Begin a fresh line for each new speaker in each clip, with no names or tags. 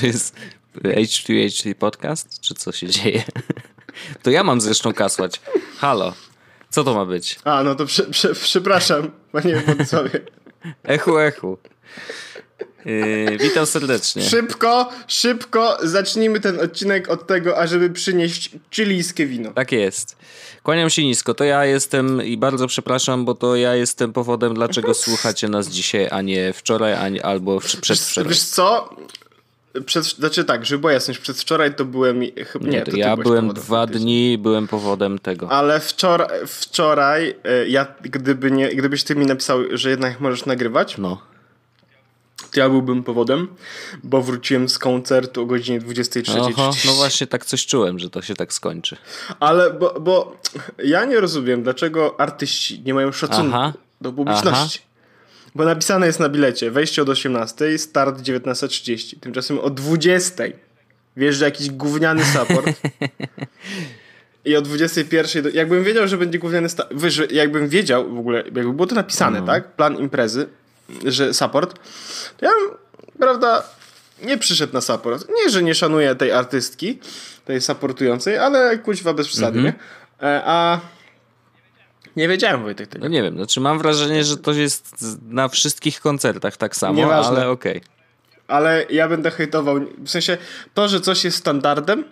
to jest H2H podcast? Czy co się dzieje? To ja mam zresztą kasłać. Halo. Co to ma być?
A, no to prze, prze, przepraszam, panie Władysławie.
Echu, echu. Yy, witam serdecznie.
Szybko, szybko zacznijmy ten odcinek od tego, ażeby przynieść chilijskie wino.
Tak jest. Kłaniam się nisko. To ja jestem i bardzo przepraszam, bo to ja jestem powodem, dlaczego słuchacie nas dzisiaj, a nie wczoraj, ani, albo przedwczoraj.
Wiesz co? Przed, znaczy tak, żeby była jasność, przedwczoraj to byłem... Chyba, nie,
nie,
to
ja byłem dwa dni, byłem powodem tego.
Ale wczoraj, wczoraj e, ja, gdyby nie, gdybyś ty mi napisał, że jednak możesz nagrywać,
no.
to ja byłbym powodem, bo wróciłem z koncertu o godzinie 23.30.
no właśnie tak coś czułem, że to się tak skończy.
Ale, bo, bo ja nie rozumiem, dlaczego artyści nie mają szacunku Aha. do publiczności. Aha. Bo napisane jest na bilecie wejście od 18, start 19.30. Tymczasem o 20.00 wjeżdża jakiś gówniany support. I o 21.00, do... jakbym wiedział, że będzie gówniany support, jakbym wiedział w ogóle, jakby było to napisane, no. tak? Plan imprezy, że support, to ja bym, prawda, nie przyszedł na support. Nie, że nie szanuję tej artystki, tej supportującej, ale kuźwa bez przesady, mm -hmm. A nie wiedziałem Wojtek tego.
No nie wiem, znaczy mam wrażenie, że to jest na wszystkich koncertach tak samo, Nieważne. ale okej. Okay.
Ale ja będę hejtował, w sensie to, że coś jest standardem,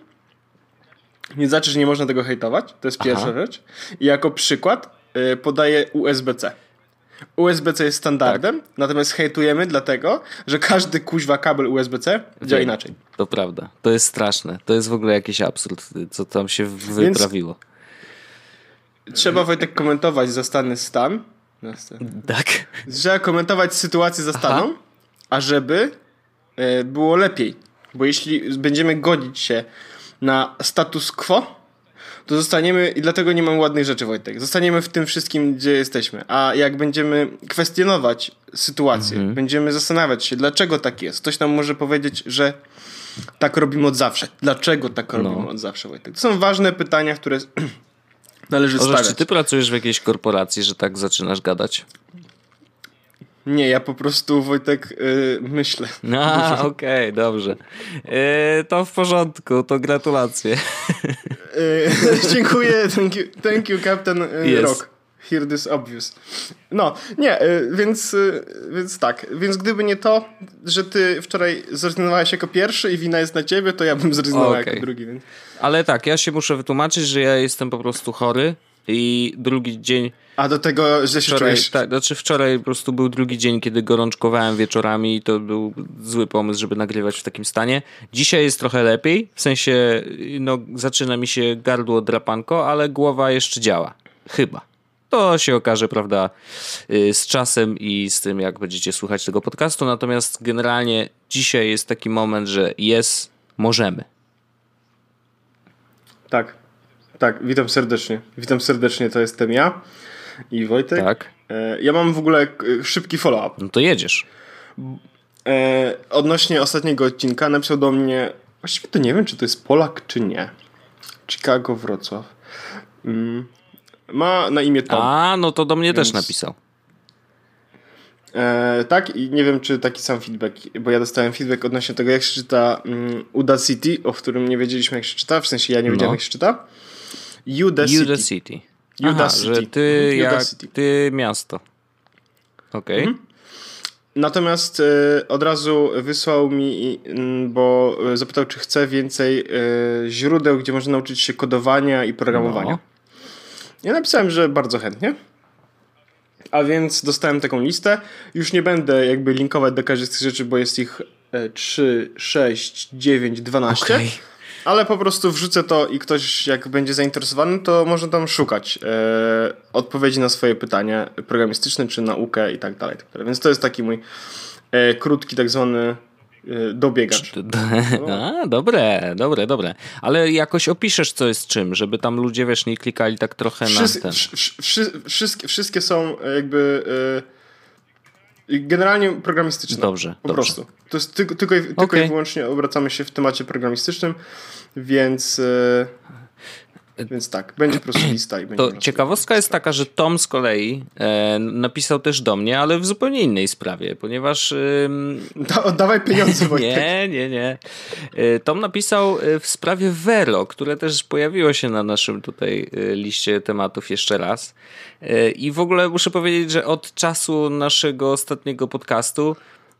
nie znaczy, że nie można tego hejtować, to jest pierwsza Aha. rzecz. I jako przykład y, podaję USB-C. USB-C jest standardem, tak. natomiast hejtujemy dlatego, że każdy kuźwa kabel USB-C działa inaczej.
To prawda. To jest straszne. To jest w ogóle jakiś absurd, co tam się wyprawiło. Więc
trzeba Wojtek komentować zastany stan.
Tak.
Trzeba komentować sytuację zastaną, ażeby e, było lepiej. Bo jeśli będziemy godzić się na status quo, to zostaniemy, i dlatego nie mam ładnych rzeczy, Wojtek, zostaniemy w tym wszystkim, gdzie jesteśmy. A jak będziemy kwestionować sytuację, mhm. będziemy zastanawiać się, dlaczego tak jest, ktoś nam może powiedzieć, że tak robimy od zawsze. Dlaczego tak robimy no. od zawsze, Wojtek? To są ważne pytania, które należy Orzesz, stawiać.
Czy ty pracujesz w jakiejś korporacji, że tak zaczynasz gadać?
Nie, ja po prostu Wojtek yy, myślę.
A, okej, okay, dobrze. Yy, to w porządku, to gratulacje.
Yy, dziękuję, thank you, thank you Captain yes. Rock. Hear this obvious. No, nie, więc, więc tak. Więc gdyby nie to, że ty wczoraj zrezygnowałeś jako pierwszy i wina jest na ciebie, to ja bym zrezygnował okay. jako drugi. Więc...
Ale tak, ja się muszę wytłumaczyć, że ja jestem po prostu chory i drugi dzień...
A do tego, że się
wczoraj, czujesz... Tak, znaczy wczoraj po prostu był drugi dzień, kiedy gorączkowałem wieczorami i to był zły pomysł, żeby nagrywać w takim stanie. Dzisiaj jest trochę lepiej, w sensie no, zaczyna mi się gardło drapanko, ale głowa jeszcze działa. Chyba. To się okaże, prawda, y, z czasem i z tym, jak będziecie słuchać tego podcastu. Natomiast generalnie dzisiaj jest taki moment, że jest, możemy.
Tak, tak, witam serdecznie. Witam serdecznie, to jestem ja i Wojtek.
Tak.
E, ja mam w ogóle szybki follow-up.
No to jedziesz.
E, odnośnie ostatniego odcinka napisał do mnie, właściwie to nie wiem, czy to jest Polak, czy nie. Chicago, Wrocław. Ma na imię Tom.
A, no to do mnie więc... też napisał.
E, tak, i nie wiem, czy taki sam feedback, bo ja dostałem feedback odnośnie tego, jak się czyta um, Uda City, o którym nie wiedzieliśmy, jak się czyta, w sensie ja nie wiedziałem, no. jak się czyta. Uda City.
Uda City. Aha, City. że ty, mhm. jak, City. ty miasto. Okej. Okay. Mhm.
Natomiast e, od razu wysłał mi, bo zapytał, czy chce więcej e, źródeł, gdzie można nauczyć się kodowania i programowania. No. Ja napisałem, że bardzo chętnie. A więc dostałem taką listę. Już nie będę jakby linkować do każdej z tych rzeczy, bo jest ich 3, 6, 9, 12. Okay. Ale po prostu wrzucę to i ktoś jak będzie zainteresowany, to może tam szukać e, odpowiedzi na swoje pytania programistyczne, czy naukę i tak dalej. Tak Więc to jest taki mój e, krótki tak zwany dobiegacz.
A, dobre, dobre, dobre. Ale jakoś opiszesz, co jest czym, żeby tam ludzie, wiesz, nie klikali tak trochę na ten.
wszystkie, wszystkie są jakby y, generalnie programistyczne.
Dobrze,
Po
dobrze.
prostu. To jest tylko, tylko, i, tylko okay. i wyłącznie obracamy się w temacie programistycznym, więc... Y, Więc tak, będzie po prostu lista. I
to ciekawostka jest taka, że Tom z kolei e, napisał też do mnie, ale w zupełnie innej sprawie, ponieważ... E,
da, oddawaj pieniądze, Wojtek.
Nie, nie, nie. E, Tom napisał e, w sprawie Vero, które też pojawiło się na naszym tutaj e, liście tematów jeszcze raz. E, I w ogóle muszę powiedzieć, że od czasu naszego ostatniego podcastu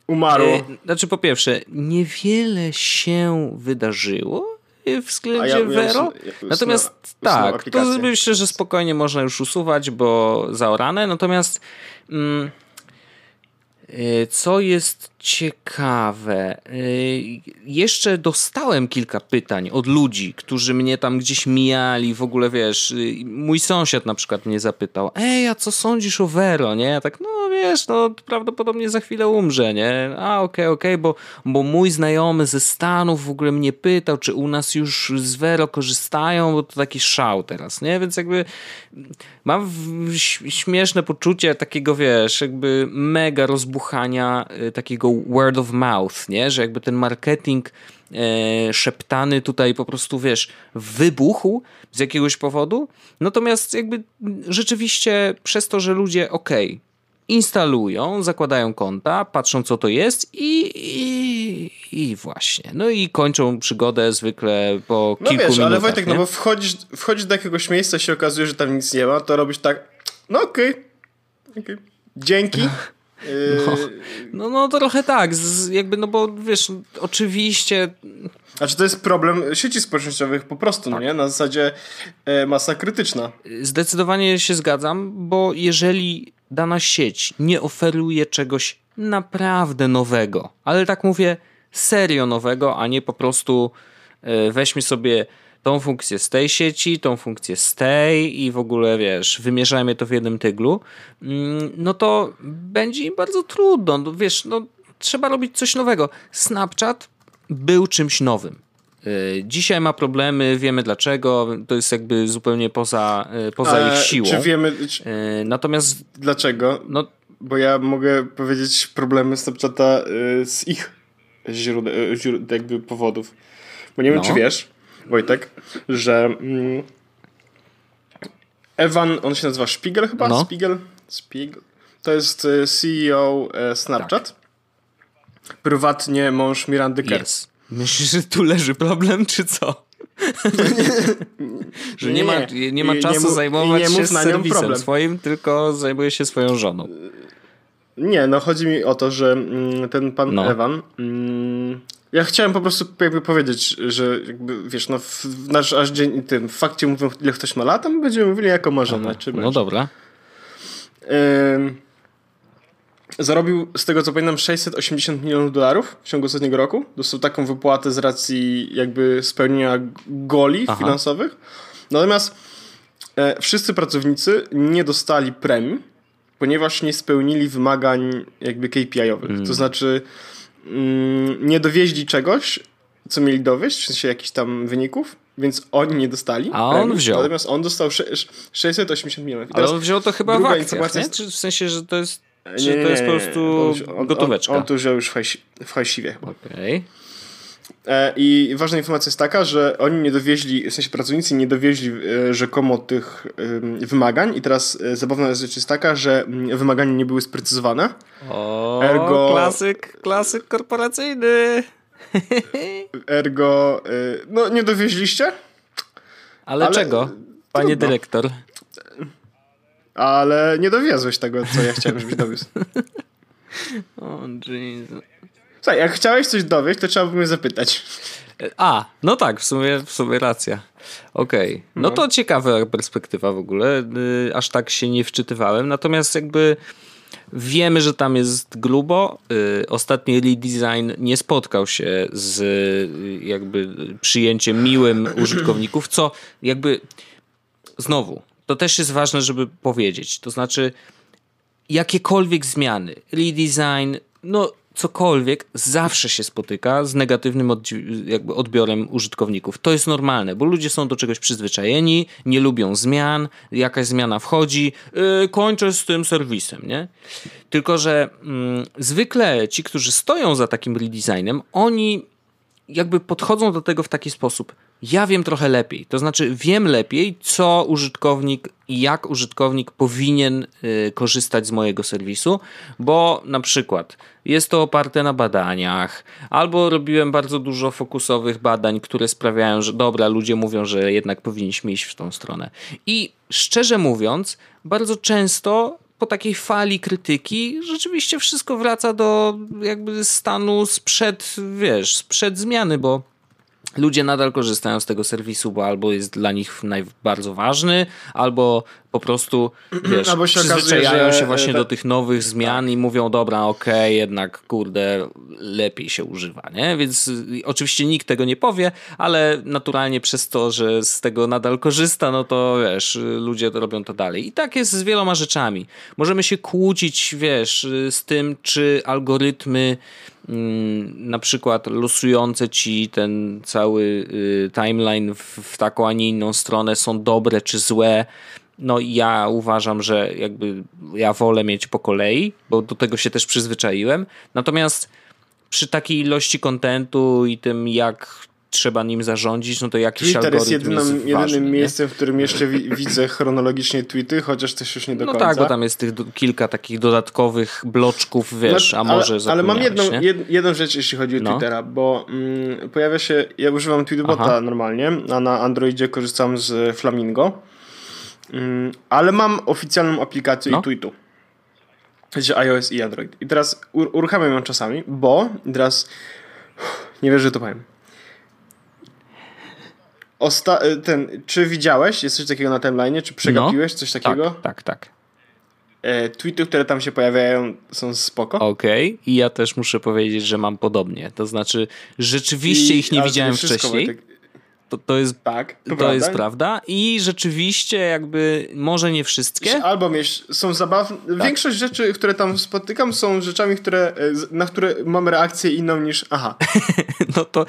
Umarło.
Znaczy po pierwsze, niewiele się wydarzyło, względzie ja, Vero. Ja Natomiast tak, to myślę, że spokojnie można już usuwać, bo zaorane. Natomiast mm, y, co jest ciekawe, y, jeszcze dostałem kilka pytań od ludzi, którzy mnie tam gdzieś mijali, w ogóle wiesz, y, mój sąsiad na przykład mnie zapytał, ej, a co sądzisz o Vero, nie? Ja tak, no wiesz, no prawdopodobnie za chwilę umrze, nie? A okej, okay, okej, okay, bo, bo mój znajomy ze Stanów w ogóle mnie pytał, czy u nas już z Vero korzystają, bo to taki szał teraz, nie? Więc jakby mam śmieszne poczucie takiego, wiesz, jakby mega rozbuchania y, takiego word of mouth, nie? Że jakby ten marketing e, szeptany tutaj po prostu, wiesz, wybuchł z jakiegoś powodu. Natomiast jakby rzeczywiście przez to, że ludzie, okej, okay, instalują, zakładają konta, patrzą co to jest i, i, i, właśnie. No i kończą przygodę zwykle po no kilku wiesz, minutach. ale Wojtek,
nie? no bo wchodzisz, wchodzisz do jakiegoś miejsca się okazuje, że tam nic nie ma, to robisz tak, no okej, okay, okay. dzięki.
No, no, no trochę tak, z, jakby, no bo wiesz, oczywiście...
Znaczy to jest problem sieci społecznościowych po prostu, no tak. nie? Na zasadzie e, masa krytyczna.
Zdecydowanie się zgadzam, bo jeżeli dana sieć nie oferuje czegoś naprawdę nowego, ale tak mówię, serio nowego, a nie po prostu e, weźmy sobie tą funkcję z tej sieci, tą funkcję z tej i w ogóle wiesz, wymierzajmy to w jednym tyglu, mm, no to będzie im bardzo trudno. No, wiesz, no, trzeba robić coś nowego. Snapchat był czymś nowym. Y, dzisiaj ma problemy, wiemy dlaczego, to jest jakby zupełnie poza, y, poza ich siłą.
Czy wiemy. Czy...
Y, natomiast.
Dlaczego? No, Bo ja mogę powiedzieć problemy Snapchata z ich źródeł, jakby powodów. Bo nie wiem, no. czy wiesz, Wojtek, że mm, Evan, on się nazywa Spiegel chyba? No. Spiegel? Spiegel. To jest CEO Snapchat. Tak. Prywatnie mąż Mirandy Kerr. Yes.
Myślisz, że tu leży problem, czy co? że nie, ma, nie ma czasu nie, zajmować nie się serwisem swoim, tylko zajmuje się swoją żoną.
Nie, no chodzi mi o to, że mm, ten pan no. Ewan. Mm, ja chciałem po prostu jakby powiedzieć, że jakby, wiesz, no w nasz aż dzień tym w fakcie mówią, ile ktoś ma lat, a my będziemy mówili jako ma żonę. Czy
no dobra.
Zarobił, z tego co pamiętam, 680 milionów dolarów w ciągu ostatniego roku. Dostał taką wypłatę z racji jakby spełnienia goli Aha. finansowych. Natomiast e, wszyscy pracownicy nie dostali premii, ponieważ nie spełnili wymagań jakby KPI-owych. Mm. To znaczy mm, nie dowieźli czegoś, co mieli dowieść, w sensie jakichś tam wyników, więc oni nie dostali.
A on wziął.
Natomiast on dostał 680 milionów.
Ale on wziął to chyba w akcjach, nie? Czy w sensie, że to jest czy nie, to jest po prostu on, gotóweczka?
On, on, tu wziął już w, hajsi, w hajsiwie chyba.
Okej.
Okay. I ważna informacja jest taka, że oni nie dowieźli, w sensie pracownicy nie dowieźli e, rzekomo tych wymagań i teraz e, zabawna rzecz jest taka, że wymagania nie były sprecyzowane.
O, Ergo... klasyk, klasyk korporacyjny.
Ergo, e, no nie dowieźliście?
Ale, ale czego, panie trudno. dyrektor?
Ale nie dowiozłeś tego, co ja chciałem, żebyś dowiózł.
O, Jesus.
Słuchaj, jak chciałeś coś dowieść, to trzeba by mnie zapytać.
A, no tak, w sumie, w sumie racja. Okej. Okay. No, no, to ciekawa perspektywa w ogóle. Y, aż tak się nie wczytywałem. Natomiast jakby wiemy, że tam jest grubo. Y, ostatni redesign nie spotkał się z y, jakby przyjęciem miłym użytkowników, co jakby znowu to też jest ważne, żeby powiedzieć. To znaczy, jakiekolwiek zmiany, redesign, no cokolwiek, zawsze się spotyka z negatywnym jakby odbiorem użytkowników. To jest normalne, bo ludzie są do czegoś przyzwyczajeni, nie lubią zmian, jakaś zmiana wchodzi, yy, kończę z tym serwisem, nie? Tylko, że yy, zwykle ci, którzy stoją za takim redesignem, oni jakby podchodzą do tego w taki sposób. Ja wiem trochę lepiej, to znaczy wiem lepiej, co użytkownik i jak użytkownik powinien y, korzystać z mojego serwisu, bo na przykład jest to oparte na badaniach, albo robiłem bardzo dużo fokusowych badań, które sprawiają, że dobra, ludzie mówią, że jednak powinniśmy iść w tą stronę. I szczerze mówiąc, bardzo często po takiej fali krytyki rzeczywiście wszystko wraca do jakby stanu sprzed, wiesz, sprzed zmiany, bo ludzie nadal korzystają z tego serwisu, bo albo jest dla nich bardzo ważny, albo po prostu wiesz, albo się przyzwyczajają okazuje, się właśnie do tych nowych zmian tak. i mówią, dobra, okej, okay, jednak kurde, lepiej się używa, nie? Więc y, oczywiście nikt tego nie powie, ale naturalnie przez to, że z tego nadal korzysta, no to wiesz, ludzie robią to dalej. I tak jest z wieloma rzeczami. Możemy się kłócić, wiesz, z tym, czy algorytmy na przykład losujące ci ten cały y, timeline w, taką, a nie inną stronę są dobre czy złe. No ja uważam, że jakby ja wolę mieć po kolei, bo do tego się też przyzwyczaiłem. Natomiast przy takiej ilości kontentu i tym, jak trzeba nim zarządzić, no to jakiś
Twitter
algorytm
jest, jedyną,
jest
jedynym
nie?
miejscem, w którym jeszcze wi widzę chronologicznie tweety, chociaż też już nie do
no
końca.
No tak, bo tam jest tych kilka takich dodatkowych bloczków, wiesz, no, a może
Ale, ale mam jedną, jed, jedną rzecz, jeśli chodzi o no. Twittera, bo mm, pojawia się, ja używam Tweetbota normalnie, a na Androidzie korzystam z Flamingo. Mm, ale mam oficjalną aplikację no. tweetu. Wiecie, iOS i Android. I teraz uruchamiam ją czasami, bo teraz nie wierzę, że to powiem. Osta y, ten, czy widziałeś, jest coś takiego na timeline, czy przegapiłeś no, coś takiego?
Tak, tak, tak.
E, tweety, które tam się pojawiają są spoko.
Okej, okay. i ja też muszę powiedzieć, że mam podobnie. To znaczy, rzeczywiście I, ich nie widziałem wcześniej. Wojtek, to, to jest, tak, to, to prawda. jest prawda. I rzeczywiście jakby może nie wszystkie.
Albo są zabawne. Tak. Większość rzeczy, które tam spotykam są rzeczami, które, e, na które mam reakcję inną niż aha.
no to,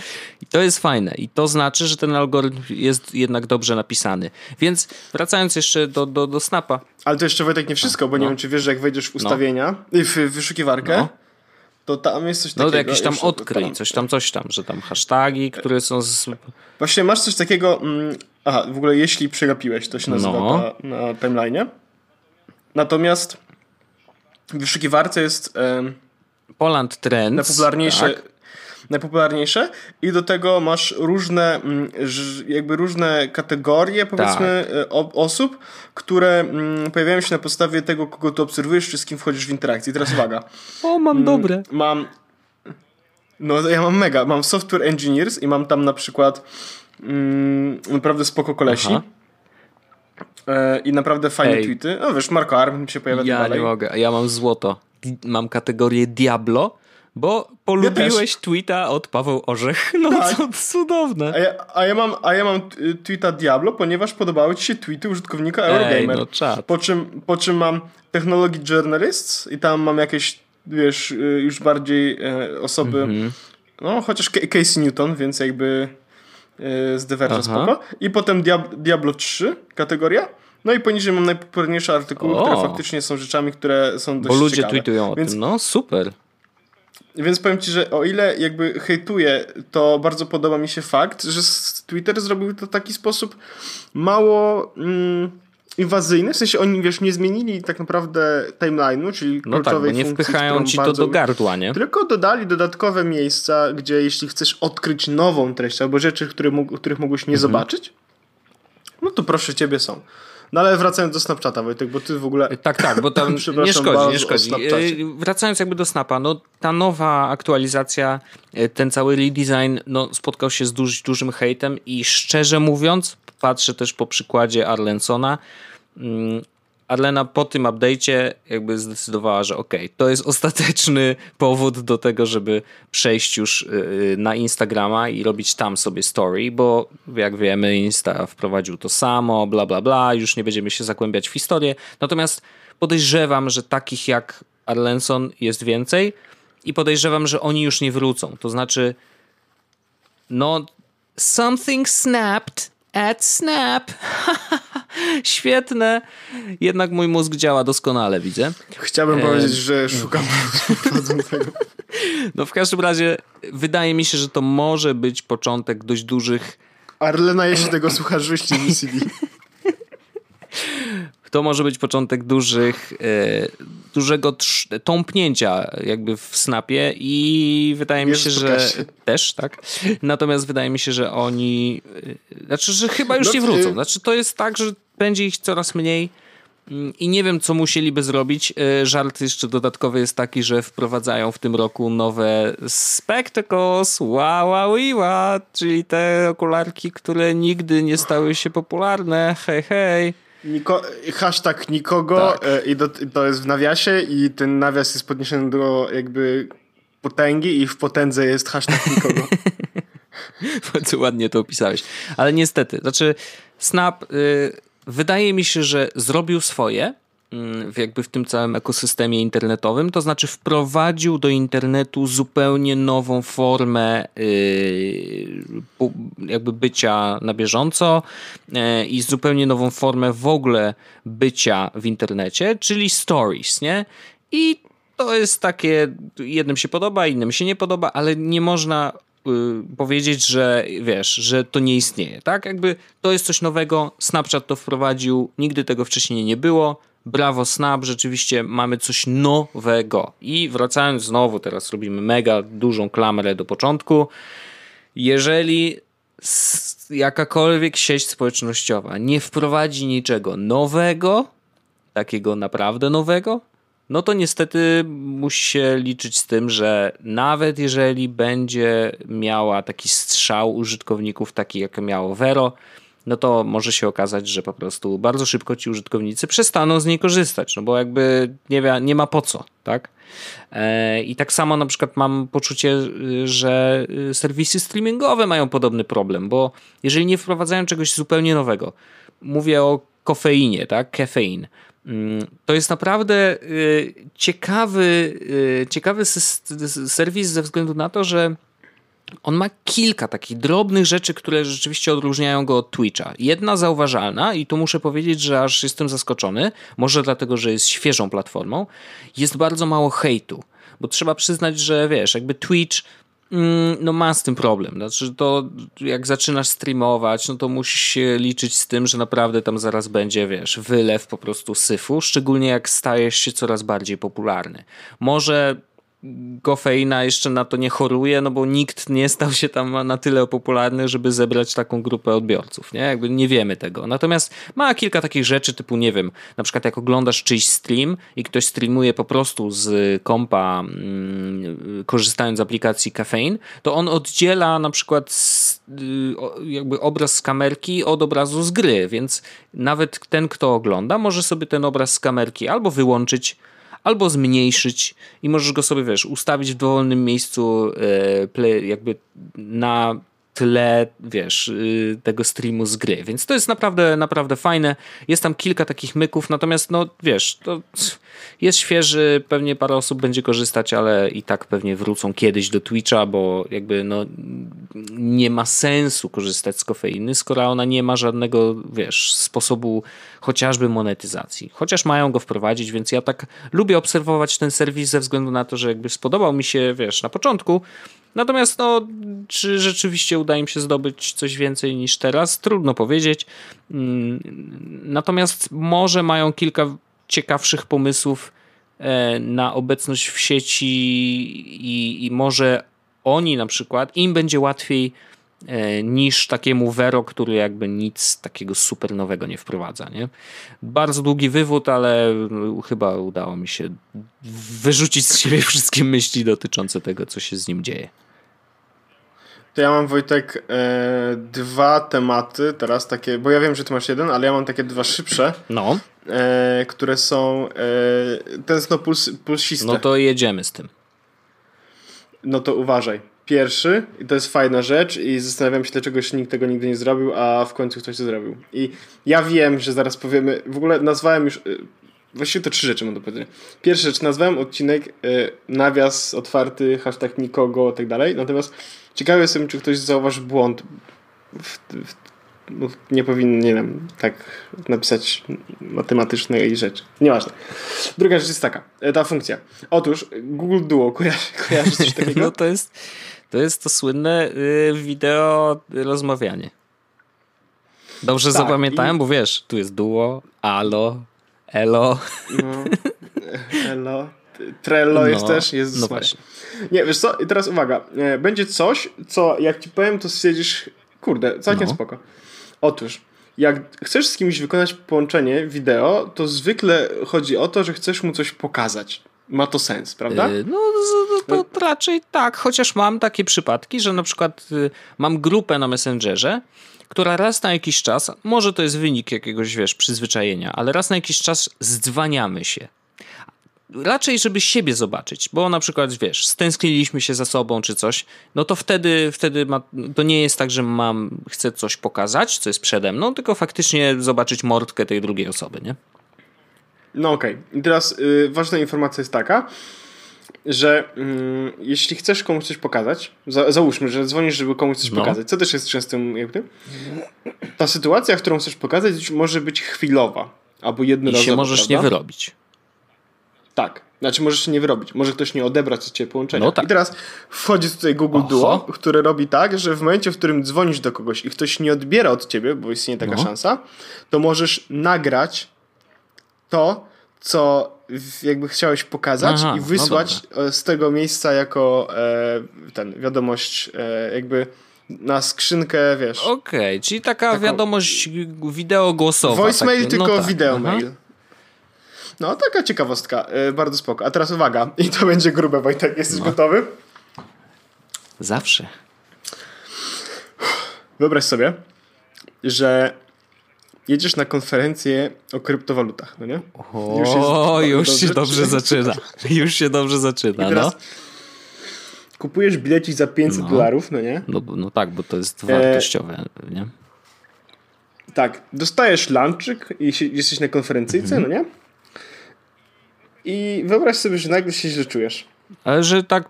to jest fajne. I to znaczy, że ten algorytm jest jednak dobrze napisany. Więc wracając jeszcze do, do, do Snapa.
Ale to jeszcze Wojtek nie wszystko, bo no. nie wiem, czy wiesz, że jak wejdziesz w no. ustawienia, no. w wyszukiwarkę, no to tam jest coś takiego.
No jakieś tam odkryj, coś tam, coś tam, że tam hashtagi, które są z...
Właśnie masz coś takiego, mm, aha, w ogóle jeśli przegapiłeś, to się nazywa no. na, na timeline'ie. Natomiast w wyszukiwarce jest...
Poland Trends.
Najpopularniejsze, tak najpopularniejsze i do tego masz różne, mm, jakby różne kategorie, powiedzmy, tak. E, osób, które mm, pojawiają się na podstawie tego, kogo ty obserwujesz, czy z kim wchodzisz w interakcję. I teraz uwaga.
O, mam mm, dobre.
Mam no ja mam mega, mam software engineers i mam tam na przykład mm, naprawdę spoko kolesi. E, I naprawdę fajne Ej. tweety. No wiesz, Marco Arm się pojawia
Ja
dalej.
nie mogę, ja mam złoto. Mam kategorię Diablo bo polubiłeś ja tweeta od Paweł Orzech. No tak. to cudowne.
A ja, a, ja mam, a ja mam tweeta Diablo, ponieważ podobały ci się tweety użytkownika Eurogamer.
no czad.
Po czym, po czym mam Technology Journalists i tam mam jakieś, wiesz, y, już bardziej e, osoby, -hmm. no chociaż Casey Newton, więc jakby e, z Diverge spoko. I potem Diablo 3 kategoria. No i poniżej mam najpopularniejsze artykuły, o. które faktycznie są rzeczami, które są dość
Bo ludzie
ciekawe.
tweetują o Więc, tym. No super.
Więc powiem ci, że o ile jakby hejtuję, to bardzo podoba mi się fakt, że Twitter zrobił to w taki sposób mało mm, inwazyjny, w sensie oni, wiesz, nie zmienili tak naprawdę timeline'u, czyli
no tak, bo nie
funkcji,
wpychają ci to do gardła, nie?
Tylko dodali dodatkowe miejsca, gdzie jeśli chcesz odkryć nową treść albo rzeczy, które, których mógłbyś nie mhm. zobaczyć, no to proszę ciebie są. No ale wracając do Snapchata, Wojtek, bo ty w ogóle...
Tak, tak, bo tam nie szkodzi, nie szkodzi. Y, wracając jakby do Snapa, no ta nowa aktualizacja, y, ten cały redesign, no spotkał się z duży, dużym hejtem i szczerze mówiąc, patrzę też po przykładzie Arlensona, mm, Arlena po tym update'cie jakby zdecydowała, że ok, to jest ostateczny powód do tego, żeby przejść już y, y, na Instagrama i robić tam sobie story, bo jak wiemy Insta wprowadził to samo, bla bla bla, już nie będziemy się zagłębiać w historię. Natomiast podejrzewam, że takich jak Arlenson jest więcej i podejrzewam, że oni już nie wrócą. To znaczy no something snapped at Snap. Świetne. Jednak mój mózg działa doskonale, widzę.
Chciałbym e... powiedzieć, że szukam prowadzącego.
No w każdym razie wydaje mi się, że to może być początek dość dużych...
Arlena, jeśli tego słuchasz, wyścig VCD.
to może być początek dużych, e, dużego tąpnięcia jakby w snapie i wydaje mi się, że też, tak. Natomiast wydaje mi się, że oni, e, znaczy, że chyba już no, nie wrócą. Znaczy, to jest tak, że będzie ich coraz mniej. Mm, I nie wiem, co musieliby zrobić. E, żart jeszcze dodatkowy jest taki, że wprowadzają w tym roku nowe Spectacles, wow, wow, wow, czyli te okularki, które nigdy nie stały się popularne. Hej, hej.
Niko, hashtag nikogo tak. E, i do, to jest w nawiasie i ten nawias jest podniesiony do jakby potęgi i w potędze jest hashtag nikogo.
Bardzo ładnie to opisałeś. Ale niestety, znaczy Snap y, wydaje mi się, że zrobił swoje, Mm, jakby w tym całym ekosystemie internetowym, to znaczy wprowadził do internetu zupełnie nową formę y, jakby bycia na bieżąco y, i zupełnie nową formę w ogóle bycia w internecie, czyli stories, nie? I to jest takie, jednym się podoba, innym się nie podoba, ale nie można powiedzieć, że wiesz, że to nie istnieje, tak? Jakby to jest coś nowego, Snapchat to wprowadził, nigdy tego wcześniej nie było, brawo Snap, rzeczywiście mamy coś nowego. I wracając znowu, teraz robimy mega dużą klamrę do początku. Jeżeli jakakolwiek sieć społecznościowa nie wprowadzi niczego nowego, takiego naprawdę nowego, no to niestety musi się liczyć z tym, że nawet jeżeli będzie miała taki strzał użytkowników, taki jak miało Vero, no to może się okazać, że po prostu bardzo szybko ci użytkownicy przestaną z niej korzystać, no bo jakby nie, wie, nie ma po co, tak? E, I tak samo na przykład mam poczucie, że serwisy streamingowe mają podobny problem, bo jeżeli nie wprowadzają czegoś zupełnie nowego, mówię o kofeinie, tak? Kefein. Mm, to jest naprawdę y, ciekawy, y, ciekawy serwis ze względu na to, że on ma kilka takich drobnych rzeczy, które rzeczywiście odróżniają go od Twitcha. Jedna zauważalna, i tu muszę powiedzieć, że aż jestem zaskoczony, może dlatego, że jest świeżą platformą, jest bardzo mało hejtu. Bo trzeba przyznać, że wiesz, jakby Twitch no ma z tym problem. Znaczy to jak zaczynasz streamować, no to musisz się liczyć z tym, że naprawdę tam zaraz będzie, wiesz, wylew po prostu syfu, szczególnie jak stajesz się coraz bardziej popularny. Może Gofeina jeszcze na to nie choruje, no bo nikt nie stał się tam na tyle popularny, żeby zebrać taką grupę odbiorców, nie? Jakby nie wiemy tego. Natomiast ma kilka takich rzeczy typu, nie wiem, na przykład jak oglądasz czyjś stream i ktoś streamuje po prostu z kompa mm, korzystając z aplikacji Caffeine, to on oddziela na przykład y, jakby obraz z kamerki od obrazu z gry, więc nawet ten, kto ogląda, może sobie ten obraz z kamerki albo wyłączyć, albo zmniejszyć i możesz go sobie, wiesz, ustawić w dowolnym miejscu e, jakby na tle, wiesz, y, tego streamu z gry. Więc to jest naprawdę, naprawdę fajne. Jest tam kilka takich myków, natomiast no, wiesz, to jest świeży, pewnie parę osób będzie korzystać, ale i tak pewnie wrócą kiedyś do Twitcha, bo jakby no nie ma sensu korzystać z kofeiny, skoro ona nie ma żadnego, wiesz, sposobu chociażby monetyzacji. Chociaż mają go wprowadzić, więc ja tak lubię obserwować ten serwis ze względu na to, że jakby spodobał mi się, wiesz, na początku, Natomiast no, czy rzeczywiście uda im się zdobyć coś więcej niż teraz? Trudno powiedzieć. Mm, natomiast może mają kilka ciekawszych pomysłów e, na obecność w sieci i, i może oni na przykład, im będzie łatwiej niż takiemu Vero, który jakby nic takiego super nowego nie wprowadza. Nie? Bardzo długi wywód, ale chyba udało mi się wyrzucić z siebie wszystkie myśli dotyczące tego, co się z nim dzieje.
To ja mam Wojtek e, dwa tematy teraz takie, bo ja wiem, że ty masz jeden, ale ja mam takie dwa szybsze.
No.
E, które są e, tęskno puls, pulsiste.
No to jedziemy z tym.
No to uważaj pierwszy i to jest fajna rzecz i zastanawiam się, dlaczego nikt tego nigdy nie zrobił, a w końcu ktoś to zrobił. I ja wiem, że zaraz powiemy, w ogóle nazwałem już, y, właściwie to trzy rzeczy mam do powiedzenia. Pierwsza rzecz, nazwałem odcinek y, nawias otwarty, hashtag nikogo i tak dalej, natomiast ciekawy jestem, czy ktoś zauważy błąd w, w, nie powinien, nie wiem, tak napisać matematycznej rzeczy. Nieważne. Druga rzecz jest taka, e, ta funkcja. Otóż Google Duo, kojarzysz, kojarzysz coś takiego?
No to jest to, jest to słynne y, wideo rozmawianie. Dobrze tak, zapamiętałem, i... bo wiesz, tu jest Duo, Alo, Elo. No,
elo. Trello no, jest też, jest
No właśnie.
Nie, wiesz co, i teraz uwaga, e, będzie coś, co jak ci powiem, to stwierdzisz, kurde, całkiem no. spoko. Otóż, jak chcesz z kimś wykonać połączenie wideo, to zwykle chodzi o to, że chcesz mu coś pokazać. Ma to sens, prawda? Yy,
no, no, to raczej tak, chociaż mam takie przypadki, że na przykład y, mam grupę na Messengerze, która raz na jakiś czas, może to jest wynik jakiegoś, wiesz, przyzwyczajenia, ale raz na jakiś czas zdzwaniamy się raczej, żeby siebie zobaczyć, bo na przykład, wiesz, stęskniliśmy się za sobą czy coś, no to wtedy, wtedy ma, to nie jest tak, że mam, chcę coś pokazać, co jest przede mną, tylko faktycznie zobaczyć mordkę tej drugiej osoby, nie?
No okej. Okay. I teraz y, ważna informacja jest taka, że y, jeśli chcesz komuś coś pokazać, za, załóżmy, że dzwonisz, żeby komuś coś no. pokazać, co też jest częstym jakby, ta sytuacja, którą chcesz pokazać, może być chwilowa albo jednorazowa.
I się możesz prawda? nie wyrobić.
Tak. Znaczy możesz się nie wyrobić. Może ktoś nie odebrać od ciebie połączenia. No tak. I teraz wchodzi tutaj Google Oho. Duo, które robi tak, że w momencie, w którym dzwonisz do kogoś i ktoś nie odbiera od ciebie, bo istnieje taka no. szansa, to możesz nagrać to, co jakby chciałeś pokazać Aha, i no wysłać no z tego miejsca jako e, ten wiadomość e, jakby na skrzynkę, wiesz.
Okej, okay, czyli taka taką... wiadomość wideo głosowa.
Voicemail, takie, no tylko tak. wideo mail. No, taka ciekawostka. Yy, bardzo spoko. A teraz uwaga. I to będzie grube, Wojtek. Jesteś no. gotowy?
Zawsze.
Wyobraź sobie, że jedziesz na konferencję o kryptowalutach, no nie?
O, już, jest, już dobrze, się dobrze zaczyna. Już się dobrze zaczyna, no.
Kupujesz bilecik za 500 no. dolarów, no nie?
No, no tak, bo to jest wartościowe, e... nie?
Tak, dostajesz lunchik i jesteś na konferencyjce, mhm. no nie? I wyobraź sobie, że nagle się źle czujesz.
Ale że tak,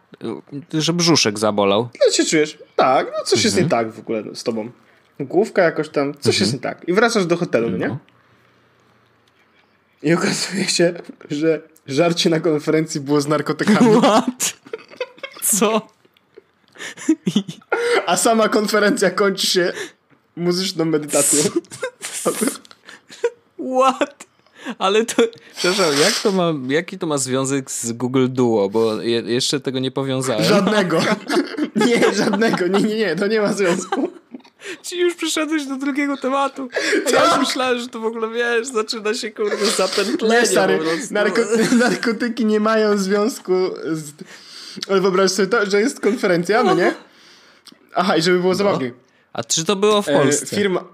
że brzuszek zabolał.
No się czujesz? Tak, no coś mhm. jest nie mhm. tak w ogóle z tobą. Główka jakoś tam, coś mhm. jest nie tak. I wracasz do hotelu, no. nie? I okazuje się, że żarcie na konferencji było z narkotykami.
What? Co?
A sama konferencja kończy się muzyczną medytacją.
What? Ale to, przepraszam, jak to ma, jaki to ma związek z Google Duo, bo je, jeszcze tego nie powiązałem.
Żadnego. Nie, żadnego. Nie, nie, nie, to nie ma związku.
Ci już przyszedłeś do drugiego tematu. A ja już myślałem, że to w ogóle, wiesz, zaczyna się kurde zapętlenie. Nie, stary,
narkoty narkotyki nie mają związku z... Ale wyobraź sobie to, że jest konferencja, no nie? Aha, i żeby było no. zabawnie.
A czy to było w e, Polsce?
E, firma...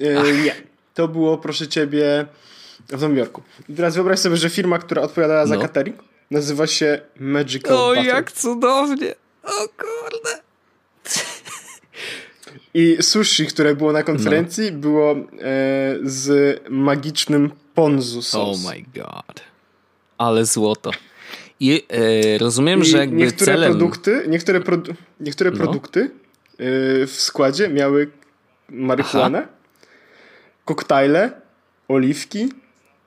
E, nie. To było, proszę ciebie w Nowym Jorku. I teraz wyobraź sobie, że firma, która odpowiadała za no. catering, nazywa się Magical
O, Butter. jak cudownie! O kurde!
I sushi, które było na konferencji, no. było e, z magicznym ponzu sauce.
Oh my god. Ale złoto. I e, rozumiem, I że jakby
niektóre
celem...
produkty, niektóre, produ niektóre no. produkty e, w składzie miały marihuanę, koktajle, oliwki,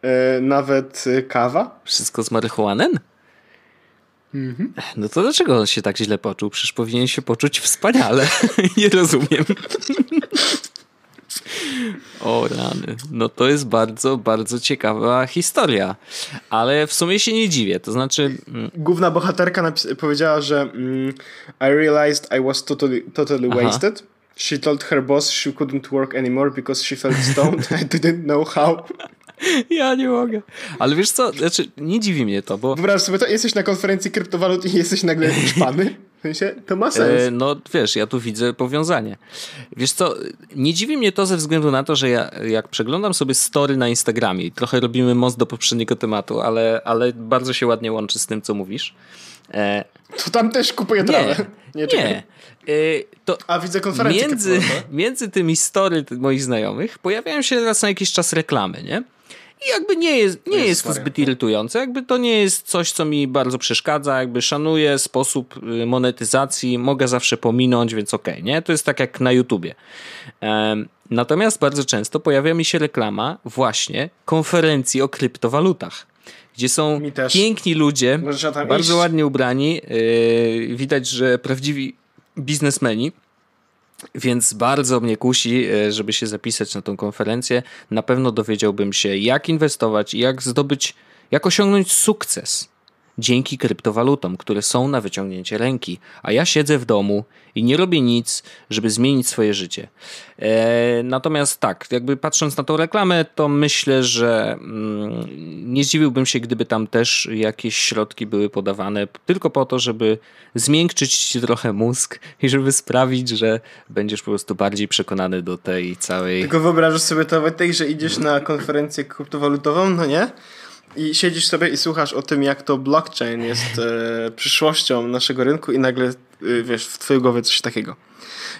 E, nawet e, kawa.
Wszystko z marihuanem? Mhm. No to dlaczego on się tak źle poczuł? Przecież powinien się poczuć wspaniale. Nie rozumiem. o rany. No to jest bardzo, bardzo ciekawa historia. Ale w sumie się nie dziwię. To znaczy...
Mm, Główna bohaterka powiedziała, że mm, I realized I was totally, totally wasted. She told her boss she couldn't work anymore because she felt stoned. I didn't know how.
Ja nie mogę. Ale wiesz co, znaczy, nie dziwi mnie to, bo...
Wyobraź sobie to, jesteś na konferencji kryptowalut i jesteś nagle szpany. To ma sens. E,
no wiesz, ja tu widzę powiązanie. Wiesz co, nie dziwi mnie to ze względu na to, że ja jak przeglądam sobie story na Instagramie i trochę robimy most do poprzedniego tematu, ale, ale bardzo się ładnie łączy z tym, co mówisz.
E, to tam też kupuję trawę.
Nie, nie. nie. E, to
A widzę konferencję.
Między, między tymi story moich znajomych pojawiają się raz na jakiś czas reklamy, nie? I jakby nie jest, nie jest, jest to zbyt irytujące, jakby to nie jest coś, co mi bardzo przeszkadza, jakby szanuję sposób y, monetyzacji, mogę zawsze pominąć, więc okej, okay, nie? To jest tak jak na YouTubie. Natomiast bardzo często pojawia mi się reklama właśnie konferencji o kryptowalutach, gdzie są piękni ludzie, bardzo iść. ładnie ubrani. Yy, widać, że prawdziwi biznesmeni. Więc bardzo mnie kusi, yy, żeby się zapisać na tą konferencję. Na pewno dowiedziałbym się, jak inwestować jak zdobyć, jak osiągnąć sukces dzięki kryptowalutom, które są na wyciągnięcie ręki, a ja siedzę w domu i nie robię nic, żeby zmienić swoje życie. E, natomiast tak, jakby patrząc na tą reklamę, to myślę, że mm, nie zdziwiłbym się, gdyby tam też jakieś środki były podawane tylko po to, żeby zmiękczyć ci trochę mózg i żeby sprawić, że będziesz po prostu bardziej przekonany do tej całej...
Tylko wyobrażasz sobie to, Wojtek, że idziesz na konferencję kryptowalutową, no nie? I siedzisz sobie i słuchasz o tym, jak to blockchain jest e, przyszłością naszego rynku i nagle, e, wiesz, w twojej głowie coś takiego.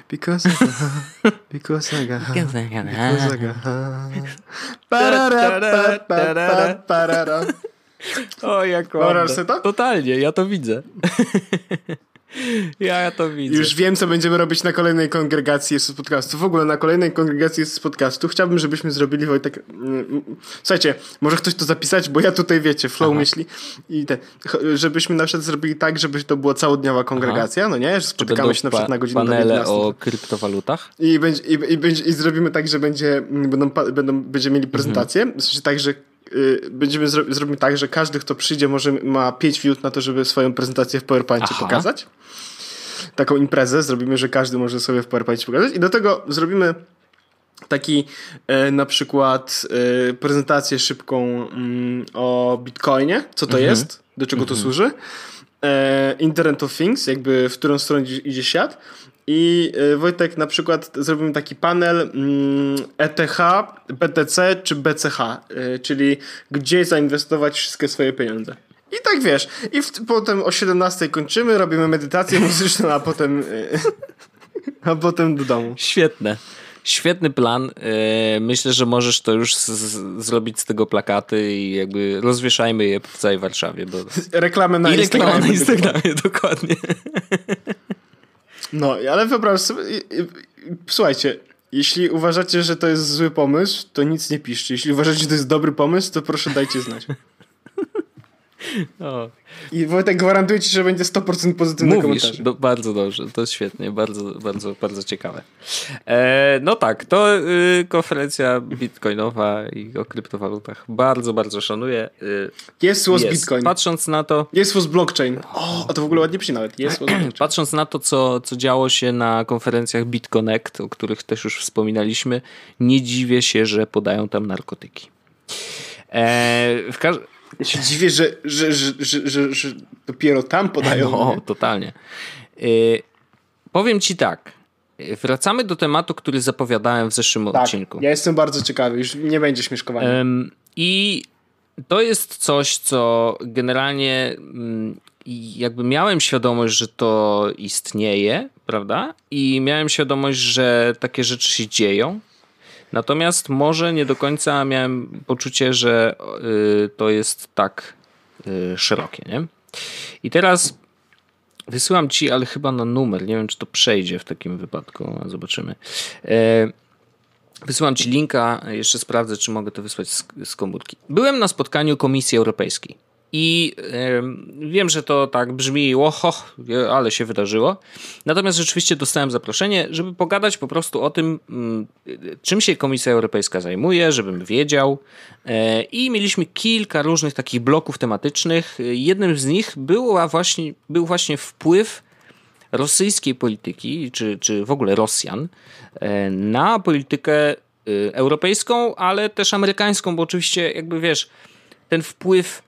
Because I got, because I got, because I got.
O, jak to? Totalnie, ja to widzę. Ja to widzę.
Już wiem, co będziemy robić na kolejnej kongregacji z podcastu. W ogóle na kolejnej kongregacji z podcastu chciałbym, żebyśmy zrobili Wojtek... Mm, mm, słuchajcie, może ktoś to zapisać, bo ja tutaj, wiecie, flow Aha. myśli. I te, żebyśmy na przykład zrobili tak, żeby to była całodniowa kongregacja, Aha. no nie? Że spotykamy się na przykład na godzinę
panele o kryptowalutach.
I, będzie, i, i, będzie, I zrobimy tak, że będzie, mm, będą, będą, będziemy mieli prezentację. Mhm. W sensie tak, że będziemy zro zrobimy tak, że każdy, kto przyjdzie, może ma 5 minut na to, żeby swoją prezentację w PowerPoincie Aha. pokazać taką imprezę zrobimy, że każdy może sobie w PowerPoint pokazać i do tego zrobimy taki e, na przykład e, prezentację szybką mm, o Bitcoinie, co to mhm. jest, do czego to mhm. służy, e, Internet of Things, jakby w którą stronę idzie świat i e, Wojtek na przykład zrobimy taki panel mm, ETH, BTC czy BCH, e, czyli gdzie zainwestować wszystkie swoje pieniądze. I tak wiesz, i w, potem o 17 kończymy, robimy medytację muzyczną, a potem a potem do domu.
Świetne. Świetny plan. Myślę, że możesz to już z, z, zrobić z tego plakaty i jakby rozwieszajmy je w całej Warszawie. Bo...
Reklamę na I Instagramie.
na Instagramie, dokładnie.
No, ale wyobraź sobie, słuchajcie, jeśli uważacie, że to jest zły pomysł, to nic nie piszcie. Jeśli uważacie, że to jest dobry pomysł, to proszę dajcie znać. O. I Wojtek gwarantuje ci, że będzie 100% pozytywnych Mówisz, komentarzy.
Do, bardzo dobrze, to jest świetnie, bardzo, bardzo, bardzo ciekawe. E, no tak, to y, konferencja bitcoinowa i o kryptowalutach bardzo, bardzo szanuję. Y,
jest słos bitcoin.
Patrząc na to...
Jest słos blockchain. O, a to w ogóle ładnie przy nawet. Jest
Patrząc na to, co, co działo się na konferencjach BitConnect, o których też już wspominaliśmy, nie dziwię się, że podają tam narkotyki. E, w każdym
ja się dziwię, że, że, że, że, dopiero tam podają.
No, totalnie. Yy, powiem ci tak. Wracamy do tematu, który zapowiadałem w zeszłym tak, odcinku.
Ja jestem bardzo ciekawy, już nie będzie śmieszkowania.
I to jest coś, co generalnie mm, jakby miałem świadomość, że to istnieje, prawda? I miałem świadomość, że takie rzeczy się dzieją. Natomiast może nie do końca miałem poczucie, że y, to jest tak y, szerokie, nie? I teraz wysyłam ci, ale chyba na numer. Nie wiem, czy to przejdzie w takim wypadku. Zobaczymy. E, wysyłam ci linka. Jeszcze sprawdzę, czy mogę to wysłać z, z komórki. Byłem na spotkaniu Komisji Europejskiej. I wiem, że to tak brzmi, oho, ale się wydarzyło. Natomiast rzeczywiście dostałem zaproszenie, żeby pogadać po prostu o tym, mm, czym się Komisja Europejska zajmuje, żebym wiedział. E, I mieliśmy kilka różnych takich bloków tematycznych. Jednym z nich była właśnie, był właśnie wpływ rosyjskiej polityki, czy, czy w ogóle Rosjan, e, na politykę e, europejską, ale też amerykańską, bo oczywiście, jakby wiesz, ten wpływ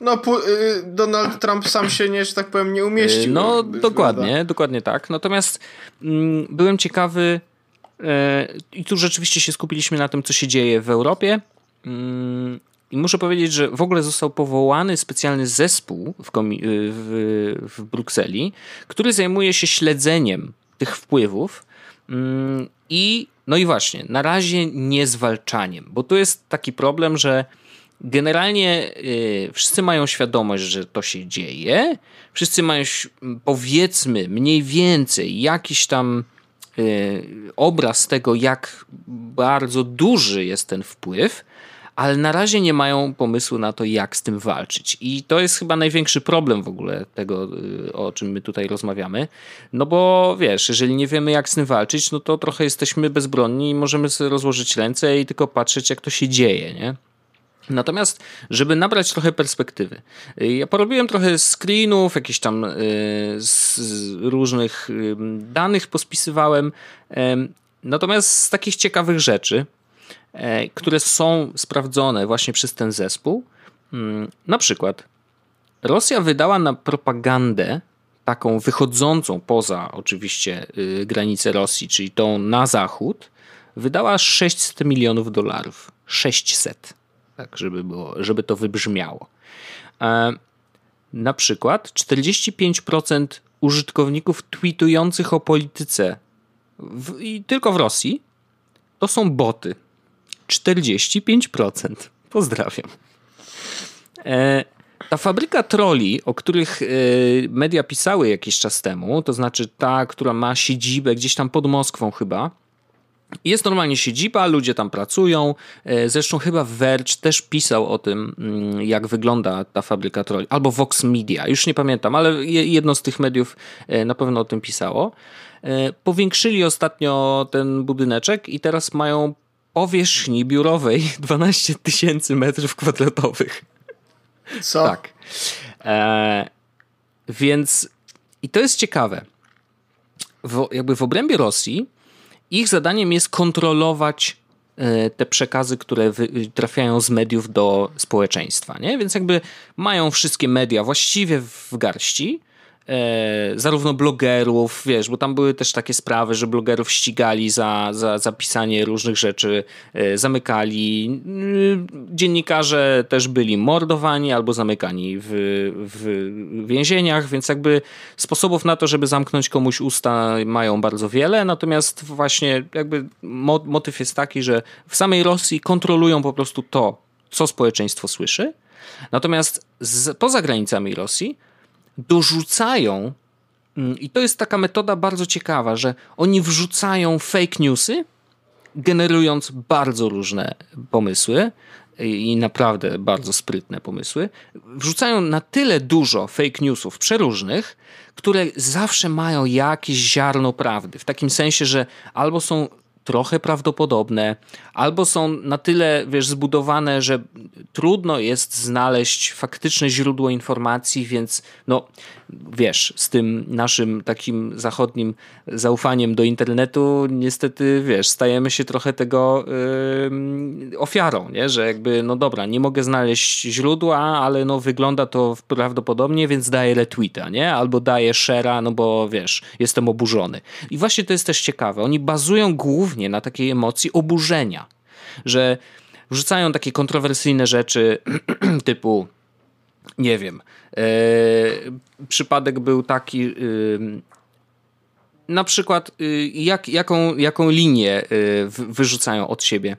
no, y, Donald Trump sam się nie, że tak powiem, nie umieścił.
No, dokładnie, prawda? dokładnie tak. Natomiast mm, byłem ciekawy e, i tu rzeczywiście się skupiliśmy na tym, co się dzieje w Europie. Mm, I muszę powiedzieć, że w ogóle został powołany specjalny zespół w, y, w, w Brukseli, który zajmuje się śledzeniem tych wpływów. Mm, I no i właśnie, na razie nie zwalczaniem, bo tu jest taki problem, że generalnie y, wszyscy mają świadomość, że to się dzieje. Wszyscy mają, powiedzmy, mniej więcej jakiś tam obraz tego, jak bardzo duży jest ten wpływ, ale na razie nie mają pomysłu na to, jak z tym walczyć. I to jest chyba największy problem w ogóle tego, y, o czym my tutaj rozmawiamy. No bo wiesz, jeżeli nie wiemy, jak z tym walczyć, no to trochę jesteśmy bezbronni i możemy sobie rozłożyć ręce i tylko patrzeć, jak to się dzieje, nie? Natomiast, żeby nabrać trochę perspektywy, y, ja porobiłem trochę screenów, jakieś tam y, z różnych danych pospisywałem. Natomiast z takich ciekawych rzeczy, E, które są sprawdzone właśnie przez ten zespół. Mm, na przykład Rosja wydała na propagandę taką wychodzącą poza oczywiście y, granice Rosji, czyli tą na zachód, wydała 600 milionów dolarów. 600. Tak, żeby, było, żeby to wybrzmiało. E, na przykład 45% użytkowników tweetujących o polityce w, i tylko w Rosji to są boty. 45%. Pozdrawiam. E, ta fabryka troli, o których e, media pisały jakiś czas temu, to znaczy ta, która ma siedzibę gdzieś tam pod Moskwą chyba, jest normalnie siedziba, ludzie tam pracują. E, zresztą chyba Verge też pisał o tym, mm, jak wygląda ta fabryka troli. Albo Vox Media, już nie pamiętam, ale jedno z tych mediów na pewno o tym pisało. Powiększyli ostatnio ten budyneczek i teraz mają powierzchni biurowej 12 tysięcy metrów kwadratowych.
Co?
Tak. E, więc i to jest ciekawe. W, jakby w obrębie Rosji ich zadaniem jest kontrolować e, te przekazy, które trafiają z mediów do społeczeństwa. Nie? Więc jakby mają wszystkie media właściwie w garści zarówno blogerów, wiesz, bo tam były też takie sprawy, że blogerów ścigali za, za, za pisanie różnych rzeczy, e, zamykali. E, dziennikarze też byli mordowani albo zamykani w, w więzieniach, więc jakby sposobów na to, żeby zamknąć komuś usta mają bardzo wiele, natomiast właśnie jakby motyw jest taki, że w samej Rosji kontrolują po prostu to, co społeczeństwo słyszy, natomiast z, poza granicami Rosji dorzucają, mm, i to jest taka metoda bardzo ciekawa, że oni wrzucają fake newsy, generując bardzo różne pomysły i naprawdę bardzo sprytne pomysły, wrzucają na tyle dużo fake newsów przeróżnych, które zawsze mają jakieś ziarno prawdy. W takim sensie, że albo są trochę prawdopodobne, albo są na tyle, wiesz, zbudowane, że trudno jest znaleźć faktyczne źródło informacji, więc no, wiesz, z tym naszym takim zachodnim zaufaniem do internetu, niestety, wiesz, stajemy się trochę tego yy, ofiarą, nie? że jakby, no dobra, nie mogę znaleźć źródła, ale no wygląda to prawdopodobnie, więc daję retweeta, nie? Albo daję share'a, no bo wiesz, jestem oburzony. I właśnie to jest też ciekawe. Oni bazują głównie na takiej emocji oburzenia, że wrzucają takie kontrowersyjne rzeczy typu nie wiem. E, przypadek był taki. E, na przykład, e, jak, jaką, jaką linię e, wyrzucają od siebie,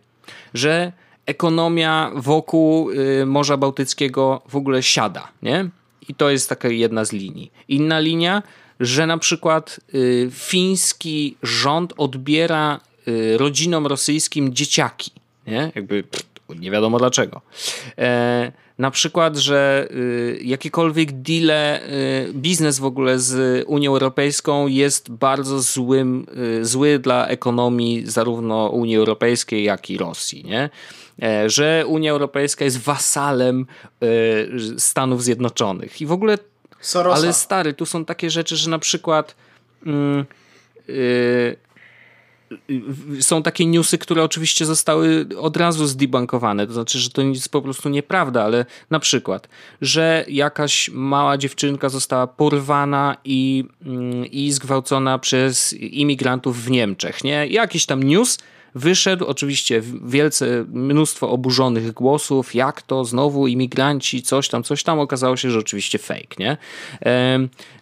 że ekonomia wokół Morza Bałtyckiego w ogóle siada, nie? I to jest taka jedna z linii. Inna linia, że na przykład fiński rząd odbiera rodzinom rosyjskim dzieciaki, nie? Jakby nie wiadomo dlaczego. E, na przykład, że y, jakiekolwiek deale, y, biznes w ogóle z Unią Europejską jest bardzo złym, y, zły dla ekonomii zarówno Unii Europejskiej, jak i Rosji, nie? E, że Unia Europejska jest wasalem Stanów Zjednoczonych i w ogóle
Sorosa.
ale stary, tu są takie rzeczy, że na przykład mm, yy, są takie newsy, które oczywiście zostały od razu zdebankowane, to znaczy, że to jest po prostu nieprawda, ale na przykład, że jakaś mała dziewczynka została porwana i, mm, i zgwałcona przez imigrantów w Niemczech, nie? Jakiś tam news, Wyszedł oczywiście wielce mnóstwo oburzonych głosów, jak to znowu imigranci, coś tam, coś tam. Okazało się, że oczywiście fake, nie?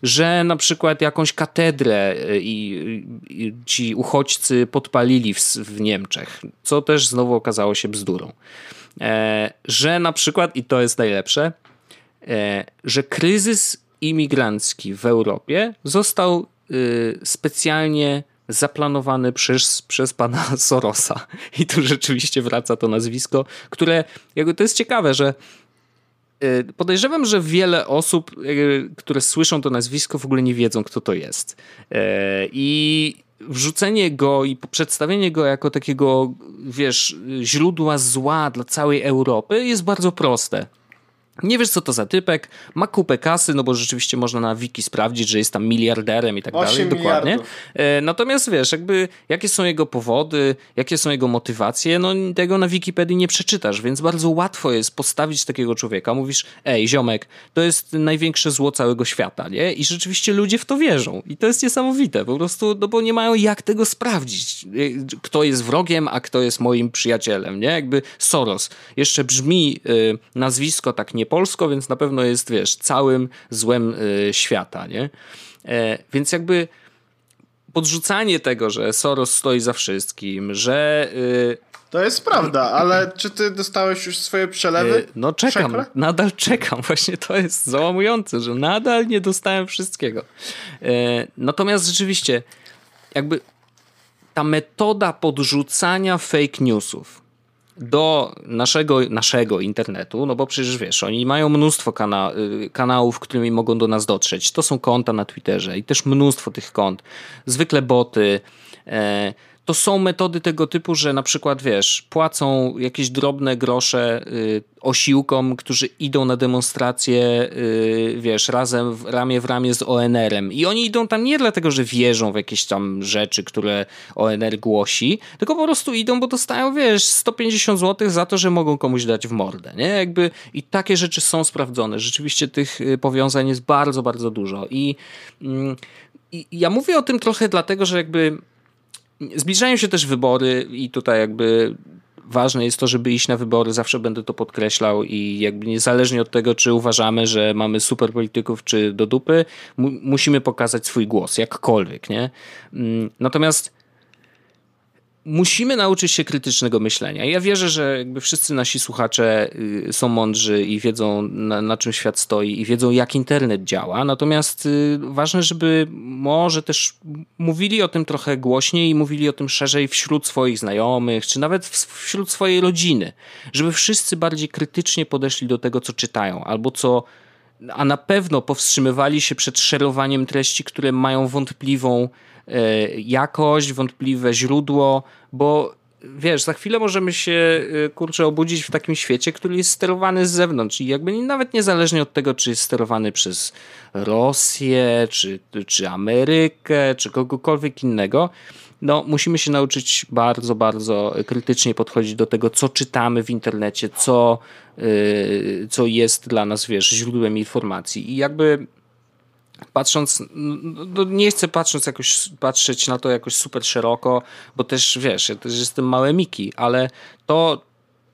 Że na przykład jakąś katedrę e, i, i ci uchodźcy podpalili w, w Niemczech, co też znowu okazało się bzdurą. E, że na przykład, i to jest najlepsze, e, że kryzys imigrancki w Europie został y, specjalnie zaplanowany przez, przez pana Sorosa. I tu rzeczywiście wraca to nazwisko, które, jakby to jest ciekawe, że y, Podejrzewam, że wiele osób, y, które słyszą to nazwisko, w ogóle nie wiedzą, kto to jest. Y, I wrzucenie go i przedstawienie go jako takiego, wiesz, źródła zła dla całej Europy jest bardzo proste. Nie wiesz, co to za typek, ma kupę kasy, no bo rzeczywiście można na wiki sprawdzić, że jest tam miliarderem i tak dalej, dokładnie. E, natomiast wiesz, jakby jakie są jego powody, jakie są jego motywacje, no tego na Wikipedii nie przeczytasz, więc bardzo łatwo jest postawić takiego człowieka. Mówisz, ej, ziomek, to jest największe zło całego świata, nie? I rzeczywiście ludzie w to wierzą. I to jest niesamowite, po prostu, no bo nie mają jak tego sprawdzić. E, kto jest wrogiem, a kto jest moim przyjacielem, nie? Jakby Soros. Jeszcze brzmi y, nazwisko tak nie nie polsko, więc na pewno jest, wiesz, całym złem y, świata, nie? E, więc jakby podrzucanie tego, że Soros stoi za wszystkim, że... Y,
to jest prawda, ale czy ty dostałeś już swoje przelewy? Y,
no czekam, Przekle? nadal czekam. Właśnie to jest załamujące, że nadal nie dostałem wszystkiego. E, natomiast rzeczywiście, jakby ta metoda podrzucania fake newsów, do naszego, naszego internetu, no bo przecież wiesz, oni mają mnóstwo kana kanałów, którymi mogą do nas dotrzeć. To są konta na Twitterze i też mnóstwo tych kont. Zwykle boty. E, to są metody tego typu, że na przykład wiesz, płacą jakieś drobne grosze y, osiłkom, którzy idą na demonstracje, y, wiesz, razem w, ramię w ramię z ONR-em. I oni idą tam nie dlatego, że wierzą w jakieś tam rzeczy, które ONR głosi, tylko po prostu idą, bo dostają, wiesz, 150 zł za to, że mogą komuś dać w mordę, nie? Jakby i takie rzeczy są sprawdzone. Rzeczywiście tych y, powiązań jest bardzo, bardzo dużo. I, i ja mówię o tym trochę dlatego, że jakby Zbliżają się też wybory i tutaj jakby ważne jest to, żeby iść na wybory, zawsze będę to podkreślał i jakby niezależnie od tego, czy uważamy, że mamy super polityków, czy do dupy, mu musimy pokazać swój głos, jakkolwiek, nie? Mm, natomiast musimy nauczyć się krytycznego myślenia. Ja wierzę, że jakby wszyscy nasi słuchacze y, są mądrzy i wiedzą, na, na, czym świat stoi i wiedzą, jak internet działa. Natomiast y, ważne, żeby może też mówili o tym trochę głośniej i mówili o tym szerzej wśród swoich znajomych, czy nawet wśród swojej rodziny. Żeby wszyscy bardziej krytycznie podeszli do tego, co czytają, albo co a na pewno powstrzymywali się przed szerowaniem treści, które mają wątpliwą jakość, wątpliwe źródło, bo wiesz, za chwilę możemy się e, kurczę obudzić w takim świecie, który jest sterowany z zewnątrz i jakby nawet niezależnie od tego, czy jest sterowany przez Rosję, czy, czy Amerykę, czy kogokolwiek innego, no, musimy się nauczyć bardzo, bardzo krytycznie podchodzić do tego, co czytamy w internecie, co, yy, co jest dla nas, wiesz, źródłem informacji. I jakby patrząc, no nie chcę patrząc jakoś, patrzeć na to jakoś super szeroko, bo też wiesz, ja też jestem małe Miki, ale to,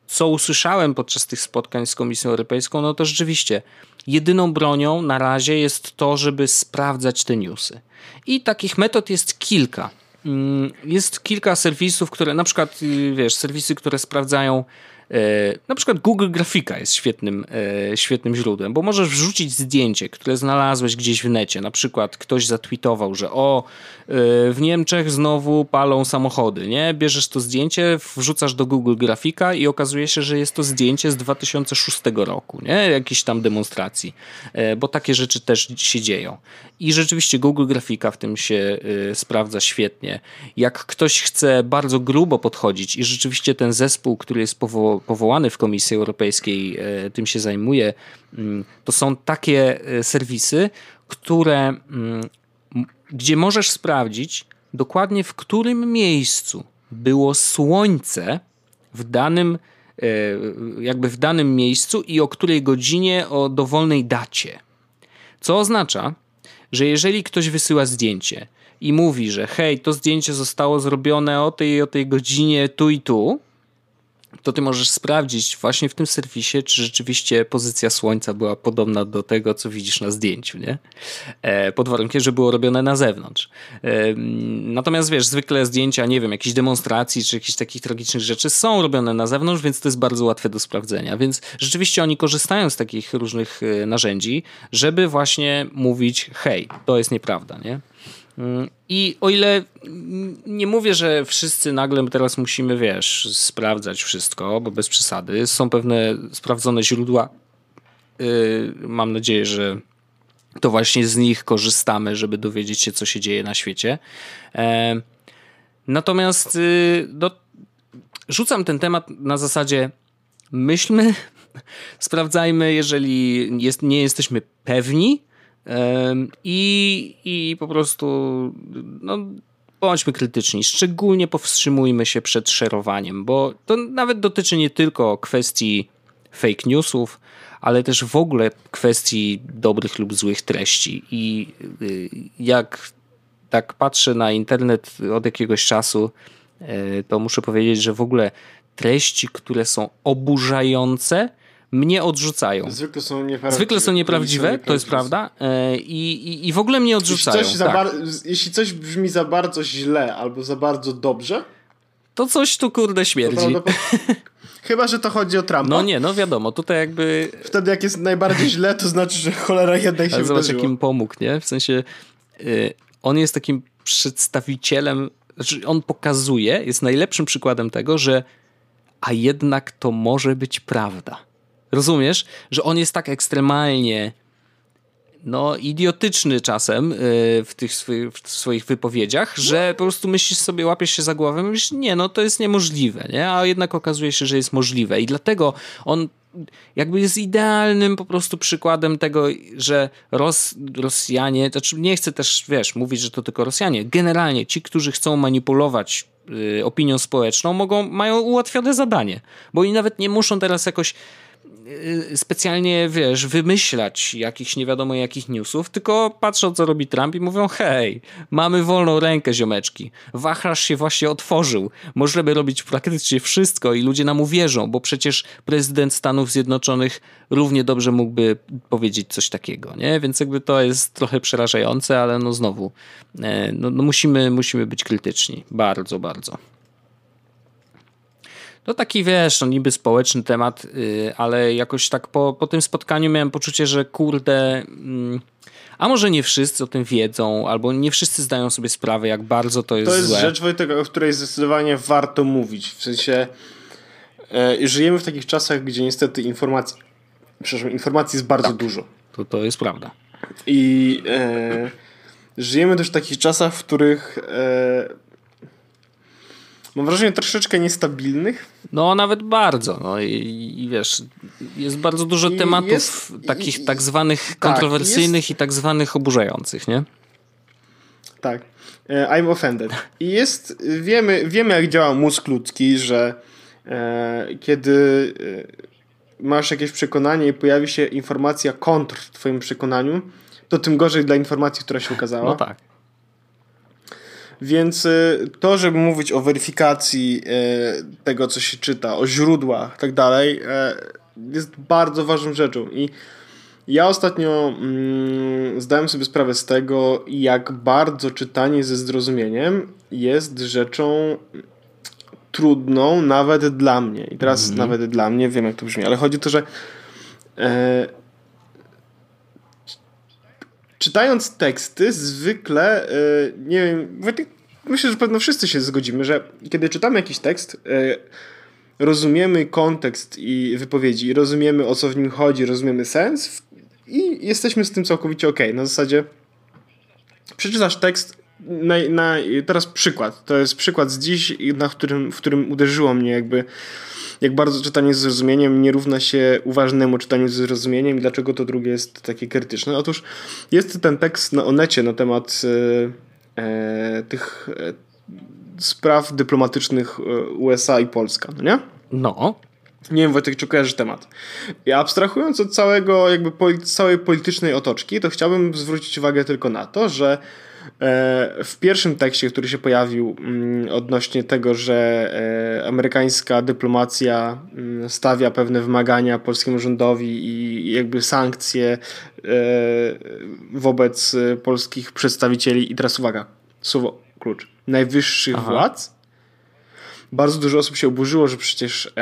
co usłyszałem podczas tych spotkań z Komisją Europejską, no to rzeczywiście jedyną bronią na razie jest to, żeby sprawdzać te newsy. I takich metod jest kilka. Mm, jest kilka serwisów, które na przykład, y, wiesz, serwisy, które sprawdzają na przykład Google Grafika jest świetnym, e, świetnym źródłem, bo możesz wrzucić zdjęcie, które znalazłeś gdzieś w necie. Na przykład ktoś zatweetował, że o, e, w Niemczech znowu palą samochody, nie? Bierzesz to zdjęcie, wrzucasz do Google Grafika i okazuje się, że jest to zdjęcie z 2006 roku, nie? Jakiejś tam demonstracji, bo takie rzeczy też się dzieją. I rzeczywiście Google Grafika w tym się sprawdza świetnie. Jak ktoś chce bardzo grubo podchodzić i rzeczywiście ten zespół, który jest powołany powołany w Komisji Europejskiej e, tym się zajmuje, mm, to są takie e, serwisy, które, mm, gdzie możesz sprawdzić dokładnie w którym miejscu było słońce w danym e, jakby w danym miejscu i o której godzinie o dowolnej dacie. Co oznacza, że jeżeli ktoś wysyła zdjęcie i mówi, że hej, to zdjęcie zostało zrobione o tej o tej godzinie tu i tu, to ty możesz sprawdzić właśnie w tym serwisie, czy rzeczywiście pozycja słońca była podobna do tego, co widzisz na zdjęciu, nie? E, pod warunkiem, że było robione na zewnątrz. E, natomiast wiesz, zwykle zdjęcia, nie wiem, jakichś demonstracji, czy jakichś takich tragicznych rzeczy są robione na zewnątrz, więc to jest bardzo łatwe do sprawdzenia. Więc rzeczywiście oni korzystają z takich różnych e, narzędzi, żeby właśnie mówić, hej, to jest nieprawda, nie? Mm, I o ile nie mówię, że wszyscy nagle teraz musimy, wiesz, sprawdzać wszystko, bo bez przesady, są pewne sprawdzone źródła. Y, mam nadzieję, że to właśnie z nich korzystamy, żeby dowiedzieć się, co się dzieje na świecie. E, natomiast y, no, rzucam ten temat na zasadzie myślmy, sprawdzajmy, jeżeli jest, nie jesteśmy pewni, i, i po prostu no, bądźmy krytyczni. Szczególnie powstrzymujmy się przed szerowaniem, bo to nawet dotyczy nie tylko kwestii fake newsów, ale też w ogóle kwestii dobrych lub złych treści. I y, jak tak patrzę na internet od jakiegoś czasu, y, to muszę powiedzieć, że w ogóle treści, które są oburzające, mnie odrzucają.
Zwykle są nieprawdziwe.
Zwykle są nieprawdziwe, to jest prawda. E, I, i, I w ogóle mnie odrzucają.
Jeśli coś, tak. jeśli coś brzmi za bardzo źle albo za bardzo dobrze,
to coś tu kurde śmierdzi.
Chyba, że to chodzi o Trumpa.
No nie, no wiadomo, tutaj jakby...
Wtedy jak jest najbardziej źle, to znaczy, że cholera jednak się Ale
zobacz, jakim pomógł, nie? W sensie y, on jest takim przedstawicielem, znaczy on pokazuje, jest najlepszym przykładem tego, że a jednak to może być prawda. Rozumiesz, że on jest tak ekstremalnie no, idiotyczny czasem y, w tych swoich, w swoich wypowiedziach, że po prostu myślisz sobie, łapiesz się za głowę myślisz, nie, no to jest niemożliwe, nie? A jednak okazuje się, że jest możliwe. I dlatego on jakby jest idealnym po prostu przykładem tego, że Ros, Rosjanie, znaczy nie chcę też, wiesz, mówić, że to tylko Rosjanie, generalnie ci, którzy chcą manipulować y, opinią społeczną, mogą, mają ułatwione zadanie, bo oni nawet nie muszą teraz jakoś specjalnie, wiesz, wymyślać jakichś nie wiadomo jakich newsów, tylko patrzą, co robi Trump i mówią, hej, mamy wolną rękę, ziomeczki. Wachlarz się właśnie otworzył. Możemy robić praktycznie wszystko i ludzie nam uwierzą, bo przecież prezydent Stanów Zjednoczonych równie dobrze mógłby powiedzieć coś takiego, nie? Więc jakby to jest trochę przerażające, ale no znowu, e, no, no musimy, musimy być krytyczni. Bardzo, bardzo. To taki, wiesz, no niby społeczny temat, yy, ale jakoś tak po, po tym spotkaniu miałem poczucie, że kurde... Yy, a może nie wszyscy o tym wiedzą, albo nie wszyscy zdają sobie sprawę, jak bardzo to jest
To jest
złe.
rzecz, Wojtek, o której zdecydowanie warto mówić. W sensie e, żyjemy w takich czasach, gdzie niestety informacji, przepraszam, informacji jest bardzo tak, dużo.
To, to jest prawda.
I e, żyjemy też w takich czasach, w których e, mam wrażenie, troszeczkę niestabilnych.
No, nawet bardzo. No i, i wiesz, jest bardzo dużo I tematów jest, takich i, tak zwanych tak, kontrowersyjnych jest, i tak zwanych oburzających, nie?
Tak. E, I'm offended. I jest, wiemy, wiemy jak działa mózg ludzki, że e, kiedy e, masz jakieś przekonanie i pojawi się informacja kontr w twoim przekonaniu, to tym gorzej dla informacji, która się ukazała.
No tak.
Więc y, to, żeby mówić o weryfikacji y, tego, co się czyta, o źródłach tak dalej, y, jest bardzo ważną rzeczą. I ja ostatnio mm, zdałem sobie sprawę z tego, jak bardzo czytanie ze zrozumieniem jest rzeczą trudną nawet dla mnie. I teraz mhm. nawet dla mnie, wiem jak to brzmi, ale chodzi o to, że e, czytając teksty, zwykle, yy, nie wiem, myślę, że pewno wszyscy się zgodzimy, że kiedy czytamy jakiś tekst, yy, rozumiemy kontekst i wypowiedzi, rozumiemy o co w nim chodzi, rozumiemy sens i jesteśmy z tym całkowicie ok. Na zasadzie przeczytasz tekst, na, na, teraz przykład, to jest przykład z dziś, na którym, w którym uderzyło mnie jakby jak bardzo czytanie z zrozumieniem nie równa się uważnemu czytaniu z zrozumieniem i dlaczego to drugie jest takie krytyczne. Otóż jest ten tekst na Onecie na temat e, e tych e, spraw dyplomatycznych e, USA i Polska, no nie?
No.
Nie wiem, Wojtek, czy kojarzysz temat. I abstrahując od całego, jakby całej politycznej otoczki, to chciałbym zwrócić uwagę tylko na to, że w pierwszym tekście, który się pojawił mm, odnośnie tego, że e, amerykańska dyplomacja mm, stawia pewne wymagania polskiemu rządowi i jakby sankcje e, wobec polskich przedstawicieli, i teraz uwaga, słowo klucz, najwyższych Aha. władz, bardzo dużo osób się oburzyło, że przecież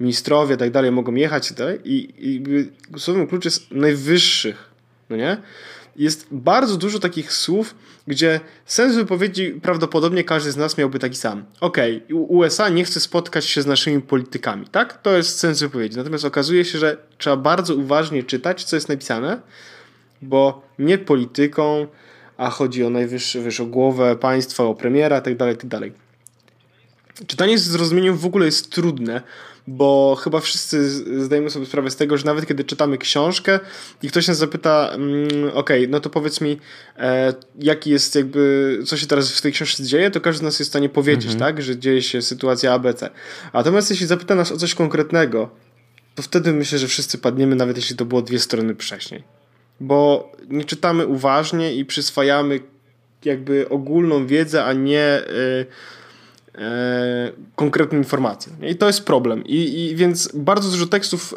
ministrowie i tak dalej mogą jechać i tak dalej i, i słowem klucz jest najwyższych, no nie? Jest bardzo dużo takich słów, gdzie sens wypowiedzi prawdopodobnie każdy z nas miałby taki sam. Okej, okay, USA nie chce spotkać się z naszymi politykami, tak? To jest sens wypowiedzi. Natomiast okazuje się, że trzeba bardzo uważnie czytać, co jest napisane, bo nie polityką, a chodzi o najwyższą głowę państwa, o premiera itd., itd. Czytanie z zrozumieniem w ogóle jest trudne, bo chyba wszyscy zdajemy sobie sprawę z tego, że nawet kiedy czytamy książkę i ktoś nas zapyta, mm, ok, no to powiedz mi, e, jaki jest jakby, co się teraz w tej książce dzieje, to każdy z nas jest w stanie powiedzieć, mhm. tak, że dzieje się sytuacja ABC. Natomiast jeśli zapyta nas o coś konkretnego, to wtedy myślę, że wszyscy padniemy, nawet jeśli to było dwie strony wcześniej. Bo nie czytamy uważnie i przyswajamy jakby ogólną wiedzę, a nie... E, konkretne informacje. I to jest problem. I, I, więc bardzo dużo tekstów,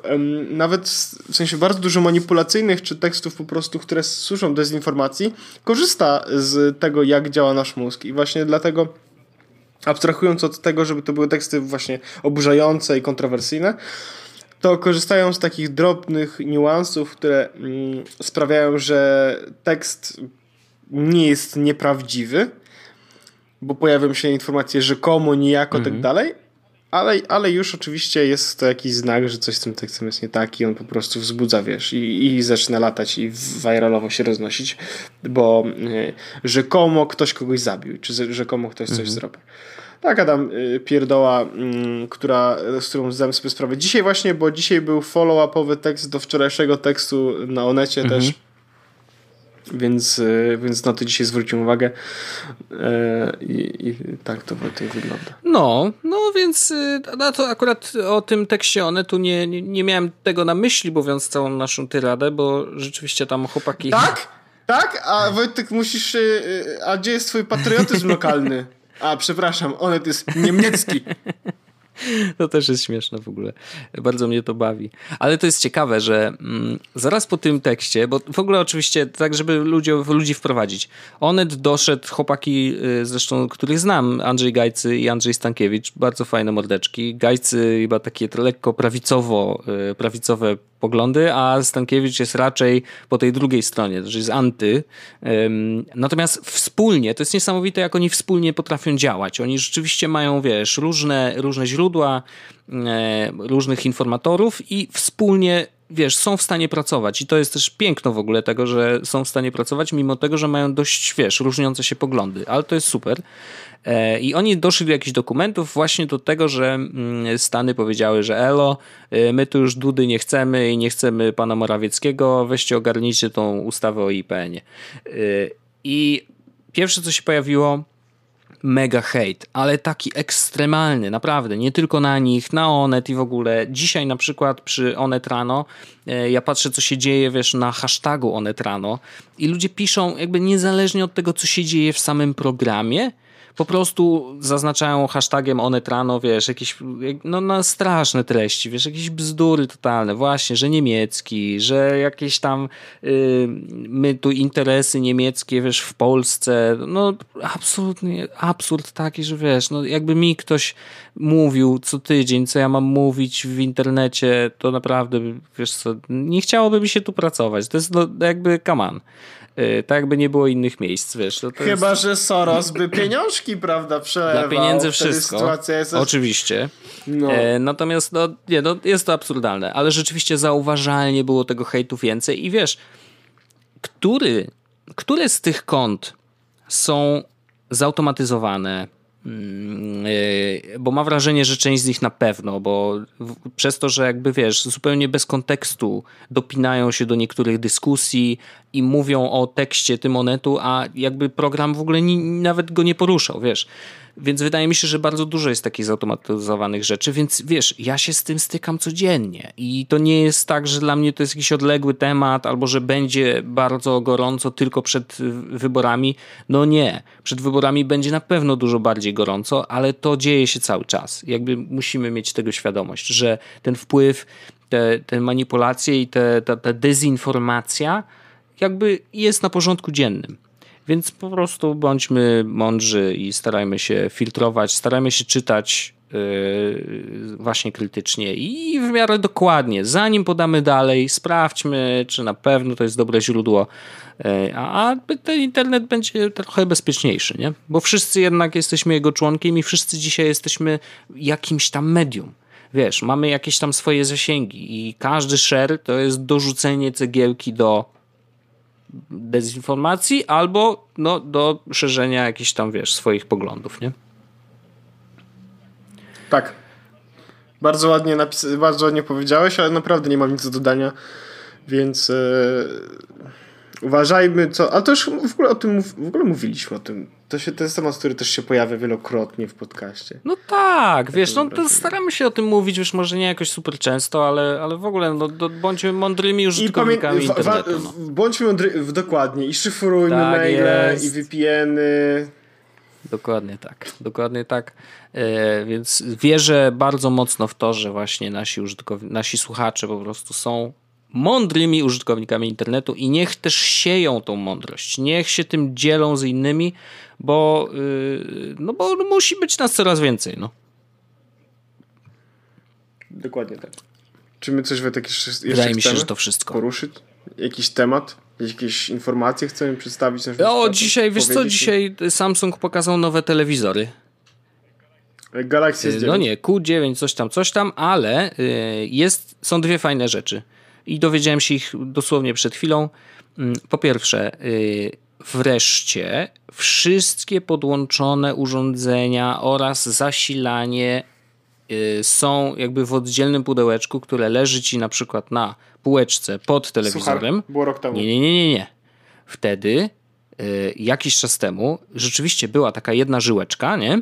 nawet w sensie bardzo dużo manipulacyjnych, czy tekstów po prostu, które służą dezinformacji, korzysta z tego, jak działa nasz mózg. I właśnie dlatego abstrahując od tego, żeby to były teksty właśnie oburzające i kontrowersyjne, to korzystają z takich drobnych niuansów, które mm, sprawiają, że tekst nie jest nieprawdziwy, bo pojawią się informacje rzekomo, niejako, tak mhm. tak dalej, ale, ale już oczywiście jest to jakiś znak, że coś z tym tekstem jest nie tak i on po prostu wzbudza, wiesz, i, i zaczyna latać i viralowo się roznosić, bo y, rzekomo ktoś kogoś zabił, czy rzekomo ktoś coś mhm. zrobił. Tak, Adam, y, pierdoła, y, która, z którą zdałem sobie sprawę dzisiaj właśnie, bo dzisiaj był follow-upowy tekst do wczorajszego tekstu na Onecie mhm. też więc, e, więc na to dzisiaj zwróciłem uwagę e, i, i tak to, to wygląda.
No, no więc e, na to akurat o tym tekście one tu nie, nie, nie miałem tego na myśli, mówiąc całą naszą tyradę, bo rzeczywiście tam chłopaki...
Tak? Tak? A Wojtek musisz... A gdzie jest twój patriotyzm lokalny? A, przepraszam, Onet jest niemiecki.
To też jest śmieszne w ogóle. Bardzo mnie to bawi. Ale to jest ciekawe, że mm, zaraz po tym tekście, bo w ogóle oczywiście tak, żeby ludzi, ludzi wprowadzić. Onet doszedł, chłopaki y, zresztą, których znam, Andrzej Gajcy i Andrzej Stankiewicz, bardzo fajne mordeczki. Gajcy chyba takie lekko prawicowo, y, prawicowe poglądy, a Stankiewicz jest raczej po tej drugiej stronie, to jest anty. Natomiast wspólnie, to jest niesamowite, jak oni wspólnie potrafią działać. Oni rzeczywiście mają, wiesz, różne, różne źródła, e, różnych informatorów i wspólnie wiesz, są w stanie pracować i to jest też piękno w ogóle tego, że są w stanie pracować, mimo tego, że mają dość, wiesz, różniące się poglądy, ale to jest super. E, I oni doszli do jakichś dokumentów właśnie do tego, że mm, Stany powiedziały, że elo, e, my tu już Dudy nie chcemy i nie chcemy pana Morawieckiego, weźcie ogarnijcie tą ustawę o IPN-ie. I pierwsze, co się pojawiło, mega hate, ale taki ekstremalny, naprawdę, nie tylko na nich, na Onet i w ogóle. Dzisiaj na przykład przy Onet Rano, ja patrzę co się dzieje, wiesz, na hashtagu Onet Rano i ludzie piszą jakby niezależnie od tego, co się dzieje w samym programie, po prostu zaznaczają hashtagiem Onetrano, wiesz, jakieś no, no straszne treści, wiesz, jakieś bzdury totalne, właśnie, że niemiecki, że jakieś tam y, my tu interesy niemieckie, wiesz, w Polsce, no absolutnie absurd taki, że wiesz, no jakby mi ktoś mówił co tydzień, co ja mam mówić w internecie, to naprawdę, wiesz co, nie chciałoby mi się tu pracować, to jest no, jakby. Y, tak jakby nie było innych miejsc, wiesz. To
to Chyba, jest... że Soros by pieniążki, prawda, przelewał.
Dla pieniędzy wszystko, jest... oczywiście. No. E, natomiast no, nie, no, jest to absurdalne, ale rzeczywiście zauważalnie było tego hejtu więcej i wiesz, który, które z tych kont są zautomatyzowane, y, bo ma wrażenie, że część z nich na pewno, bo przez to, że jakby wiesz, zupełnie bez kontekstu dopinają się do niektórych dyskusji i mówią o tekście tym monetu, a jakby program w ogóle ni, nawet go nie poruszał, wiesz. Więc wydaje mi się, że bardzo dużo jest takich zautomatyzowanych rzeczy, więc wiesz, ja się z tym stykam codziennie i to nie jest tak, że dla mnie to jest jakiś odległy temat albo że będzie bardzo gorąco tylko przed wyborami. No nie, przed wyborami będzie na pewno dużo bardziej gorąco, ale to dzieje się cały czas. Jakby musimy mieć tego świadomość, że ten wpływ, te, te manipulacje i te, ta, ta dezinformacja jakby jest na porządku dziennym. Więc po prostu bądźmy mądrzy i starajmy się filtrować, starajmy się czytać yy, właśnie krytycznie i w miarę dokładnie. Zanim podamy dalej, sprawdźmy, czy na pewno to jest dobre źródło, yy, a, ten internet będzie trochę bezpieczniejszy, nie? Bo wszyscy jednak jesteśmy jego członkiem i wszyscy dzisiaj jesteśmy jakimś tam medium. Wiesz, mamy jakieś tam swoje zasięgi i każdy share to jest dorzucenie cegiełki do dezinformacji albo no, do szerzenia jakichś tam, wiesz, swoich poglądów, nie?
Tak. Bardzo ładnie, napis- bardzo ładnie powiedziałeś, ale naprawdę nie mam nic do dodania, więc e, uważajmy co... Ale to już w ogóle o tym w ogóle mówiliśmy o tym. To, się, to jest temat, który też się pojawia wielokrotnie w podcaście.
No tak, wiesz, no to staramy się o tym mówić, już może nie jakoś super często, ale, ale w ogóle no, do, bądźmy mądrymi użytkownikami I internetu. No.
Bądźmy mądry, dokładnie i szyfrujmy tak maile, jest. i VPN-y.
Dokładnie tak, dokładnie tak. E, więc wierzę bardzo mocno w to, że właśnie nasi, nasi słuchacze po prostu są mądrymi użytkownikami internetu i niech też sieją tą mądrość. Niech się tym dzielą z innymi, bo, yy, no bo musi być nas coraz więcej. No.
Dokładnie tak. Czy my coś Wojtek jeszcze, jeszcze
Wydaje mi się, że to wszystko.
Poruszyć? Jakiś temat? Jakieś informacje chcemy przedstawić?
O, dzisiaj, wiesz co, dzisiaj Samsung pokazał nowe telewizory.
Galaxy S9.
No nie, Q9, coś tam, coś tam, ale y, jest, są dwie fajne rzeczy. I dowiedziałem się ich dosłownie przed chwilą. Mm, po pierwsze, y, wreszcie wszystkie podłączone urządzenia oraz zasilanie y, są jakby w oddzielnym pudełeczku, które leży ci na przykład na półeczce pod telewizorem.
Suchar, było rok temu.
Nie, nie, nie, nie, nie. Wtedy jakiś czas temu rzeczywiście była taka jedna żyłeczka, nie?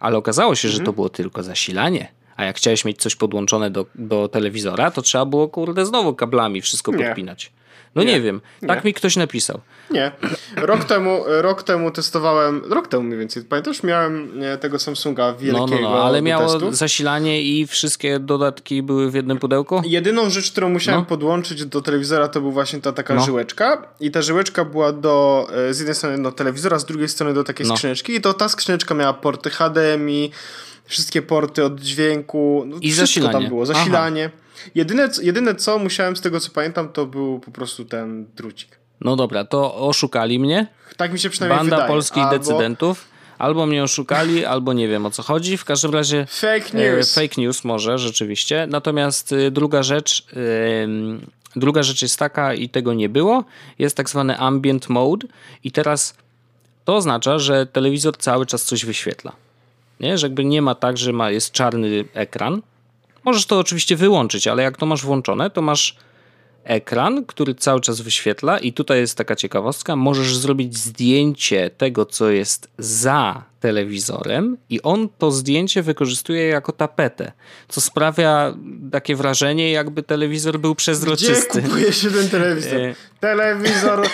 Ale okazało się, mhm. że to było tylko zasilanie. A jak chciałeś mieć coś podłączone do, do telewizora, to trzeba było, kurde, znowu kablami wszystko podpinać. No nie, nie wiem, tak nie. mi ktoś napisał.
Nie. Rok temu, rok temu testowałem, rok temu mniej więcej, pamiętasz, miałem tego Samsunga wielkiego. No, no, no
ale miało zasilanie i wszystkie dodatki były w jednym pudełku?
Jedyną rzecz, którą musiałem no. podłączyć do telewizora, to był właśnie ta taka no. żyłeczka i ta żyłeczka była do, e, z jednej strony do telewizora, z drugiej strony do takiej no. skrzyneczki i to ta skrzyneczka miała porty HDMI, wszystkie porty od dźwięku, no, I zasilanie. tam było, zasilanie. Jedyne, jedyne co musiałem z tego co pamiętam to był po prostu ten drucik.
No dobra, to oszukali mnie.
Tak mi się przynajmniej
Banda
wydaje.
polskich albo... decydentów. Albo mnie oszukali, albo nie wiem o co chodzi. W każdym razie.
Fake news.
E, fake news może, rzeczywiście. Natomiast y, druga rzecz. druga rzecz jest taka, i tego nie było. Jest tak zwany ambient mode, i teraz to oznacza, że telewizor cały czas coś wyświetla. Nie? Że jakby nie ma tak, że ma, jest czarny ekran. Możesz to oczywiście wyłączyć, ale jak to masz włączone, to masz ekran, który cały czas wyświetla i tutaj jest taka ciekawostka, możesz zrobić zdjęcie tego, co jest za telewizorem i on to zdjęcie wykorzystuje jako tapetę, co sprawia takie wrażenie, jakby telewizor był przezroczysty.
Gdzie kupuje się ten telewizor? E, telewizor...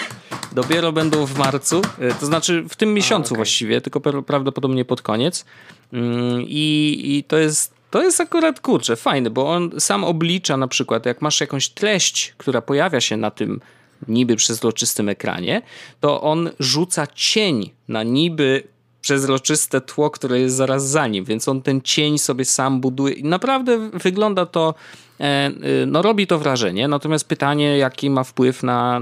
Dopiero będą w marcu, e, to znaczy w tym miesiącu A, okay. właściwie, tylko prawdopodobnie pod koniec. Mm, I, I to jest to jest akurat kurczę, fajne, bo on sam oblicza na przykład, jak masz jakąś treść, która pojawia się na tym niby przezroczystym ekranie, to on rzuca cień na niby przezroczyste tło, które jest zaraz za nim, więc on ten cień sobie sam buduje. I naprawdę wygląda to, e, e, no robi to wrażenie, natomiast pytanie, jaki ma wpływ na,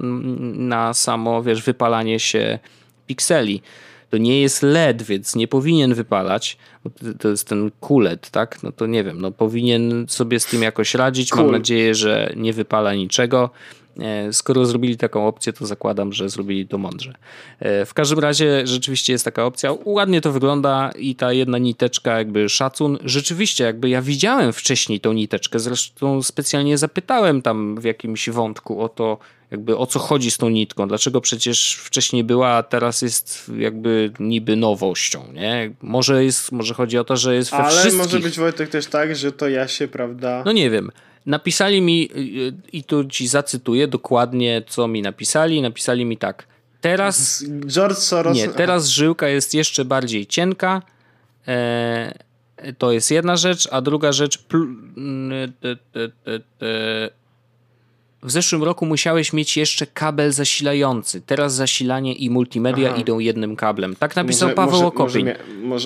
na samo, wiesz, wypalanie się pikseli to nie jest LED, więc nie powinien wypalać. To jest ten kulet, tak? No to nie wiem, no powinien sobie z tym jakoś radzić. Cool. Mam nadzieję, że nie wypala niczego. E, skoro zrobili taką opcję, to zakładam, że zrobili to mądrze. E, w każdym razie rzeczywiście jest taka opcja. Ładnie to wygląda i ta jedna niteczka, jakby szacun. Rzeczywiście, jakby ja widziałem wcześniej tą niteczkę, zresztą specjalnie zapytałem tam w jakimś wątku o to, jakby o co chodzi z tą nitką, dlaczego przecież wcześniej była, a teraz jest jakby niby nowością, nie? Może jest, może chodzi o to, że jest we
Ale
wszystkich...
może być Wojtek też tak, że to ja się, prawda...
No nie wiem. Napisali mi, y, i tu ci zacytuję dokładnie, co mi napisali. Napisali mi tak. Teraz.
George Soros.
Nie, teraz żyłka jest jeszcze bardziej cienka. E, to jest jedna rzecz, a druga rzecz. Pl, w zeszłym roku musiałeś mieć jeszcze kabel zasilający. Teraz zasilanie i multimedia Aha. idą jednym kablem. Tak napisał może, Paweł Okopień.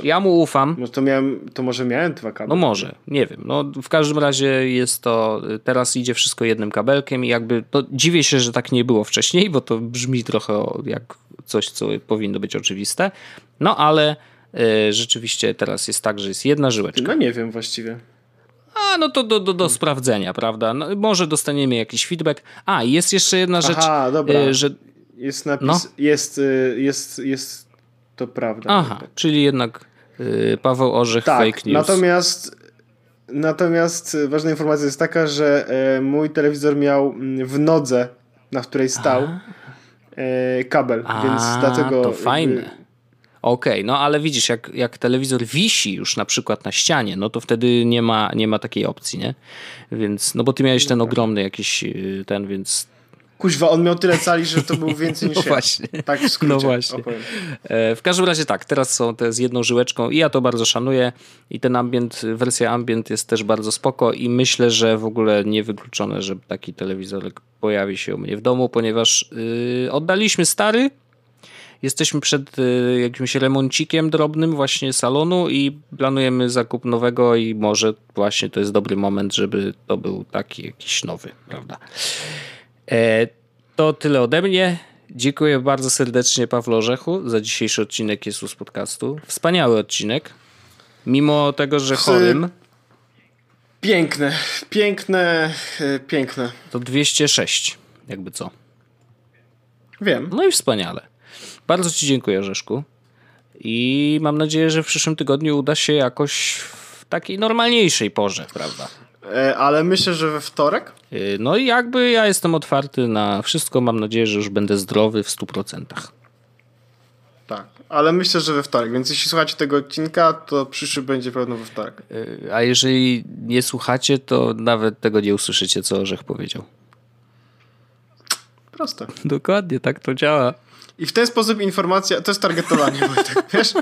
ja mu ufam.
Może to, miałem, to może miałem dwa kable.
No może, nie wiem. No, w każdym razie jest to, teraz idzie wszystko jednym kabelkiem i jakby, no, dziwię się, że tak nie było wcześniej, bo to brzmi trochę jak coś, co powinno być oczywiste. No ale y, rzeczywiście teraz jest tak, że jest jedna żyłeczka.
No nie wiem właściwie.
A, no to do, do, do sprawdzenia, prawda? No, może dostaniemy jakiś feedback. A, jest jeszcze jedna rzecz, Aha, dobra. Y, że...
Jest napis, no? jest, y, jest, jest to prawda.
Aha, czyli jednak y, Paweł Orzech tak, fake news.
Natomiast, natomiast ważna informacja jest taka, że mój telewizor miał mm, w nodze, na której stał, A. kabel, A, więc dlatego...
to fajne Okej, okay, no ale widzisz, jak, jak telewizor wisi już na przykład na ścianie, no to wtedy nie ma, nie ma takiej opcji, nie? Więc, no bo ty miałeś ten ogromny jakiś y, ten, więc
Kuźwa, on miał tyle cali, że to był więcej niż
no
ja.
Właśnie.
Tak w skrócie.
No właśnie. E, w każdym razie tak, teraz są te z jedną żyłeczką i ja to bardzo szanuję i ten ambient, wersja ambient jest też bardzo spoko i myślę, że w ogóle niewykluczone, że taki telewizorek pojawi się u mnie w domu, ponieważ yy, oddaliśmy stary, jesteśmy przed y, jakimś remoncikiem drobnym właśnie salonu i planujemy zakup nowego i może właśnie to jest dobry moment, żeby to był taki jakiś nowy, prawda? E, to tyle ode mnie. Dziękuję bardzo serdecznie Pawlo Orzechu za dzisiejszy odcinek Jesus Podcastu. Wspaniały odcinek. Mimo tego, że chorym.
Piękne, piękne, e, piękne.
To 206, jakby co.
Wiem.
No i wspaniale. Bardzo Ci dziękuję, Rzeszku. I mam nadzieję, że w przyszłym tygodniu uda się jakoś w takiej normalniejszej porze, prawda?
E, ale myślę, że we wtorek?
E, no i jakby ja jestem otwarty na wszystko. Mam nadzieję, że już będę zdrowy w 100%.
Tak, ale myślę, że we wtorek. Więc jeśli słuchacie tego odcinka, to przyszły będzie pewno we wtorek.
E, a jeżeli nie słuchacie, to nawet tego nie usłyszycie, co Orzech powiedział.
Proste.
Dokładnie, tak to działa.
I w ten sposób informacja, to jest targetowanie, tak, wiesz?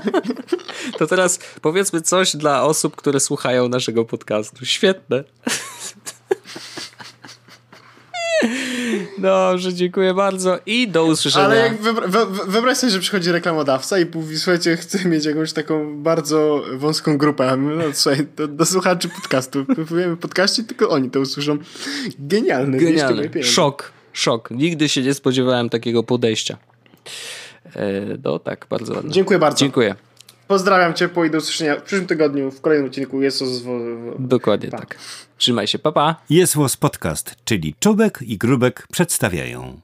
To teraz powiedzmy coś dla osób, które słuchają naszego podcastu. Świetne. Dobrze, dziękuję bardzo i do usłyszenia.
Ale jak wyobraź sobie, że przychodzi reklamodawca i mówi, słuchajcie, chcę mieć jakąś taką bardzo wąską grupę. No słuchaj, do, do słuchaczy podcastu. Powiemy podcaście, tylko oni to usłyszą. Genialne.
Genialne. Szok, szok. Nigdy się nie spodziewałem takiego podejścia. E, no tak, bardzo ładnie.
Dziękuję bardzo.
Dziękuję.
Pozdrawiam ciepło i do usłyszenia w przyszłym tygodniu w kolejnym odcinku Jest
Dokładnie pa. tak. Trzymaj się, papa.
Jest Podcast, czyli Czubek i Grubek przedstawiają.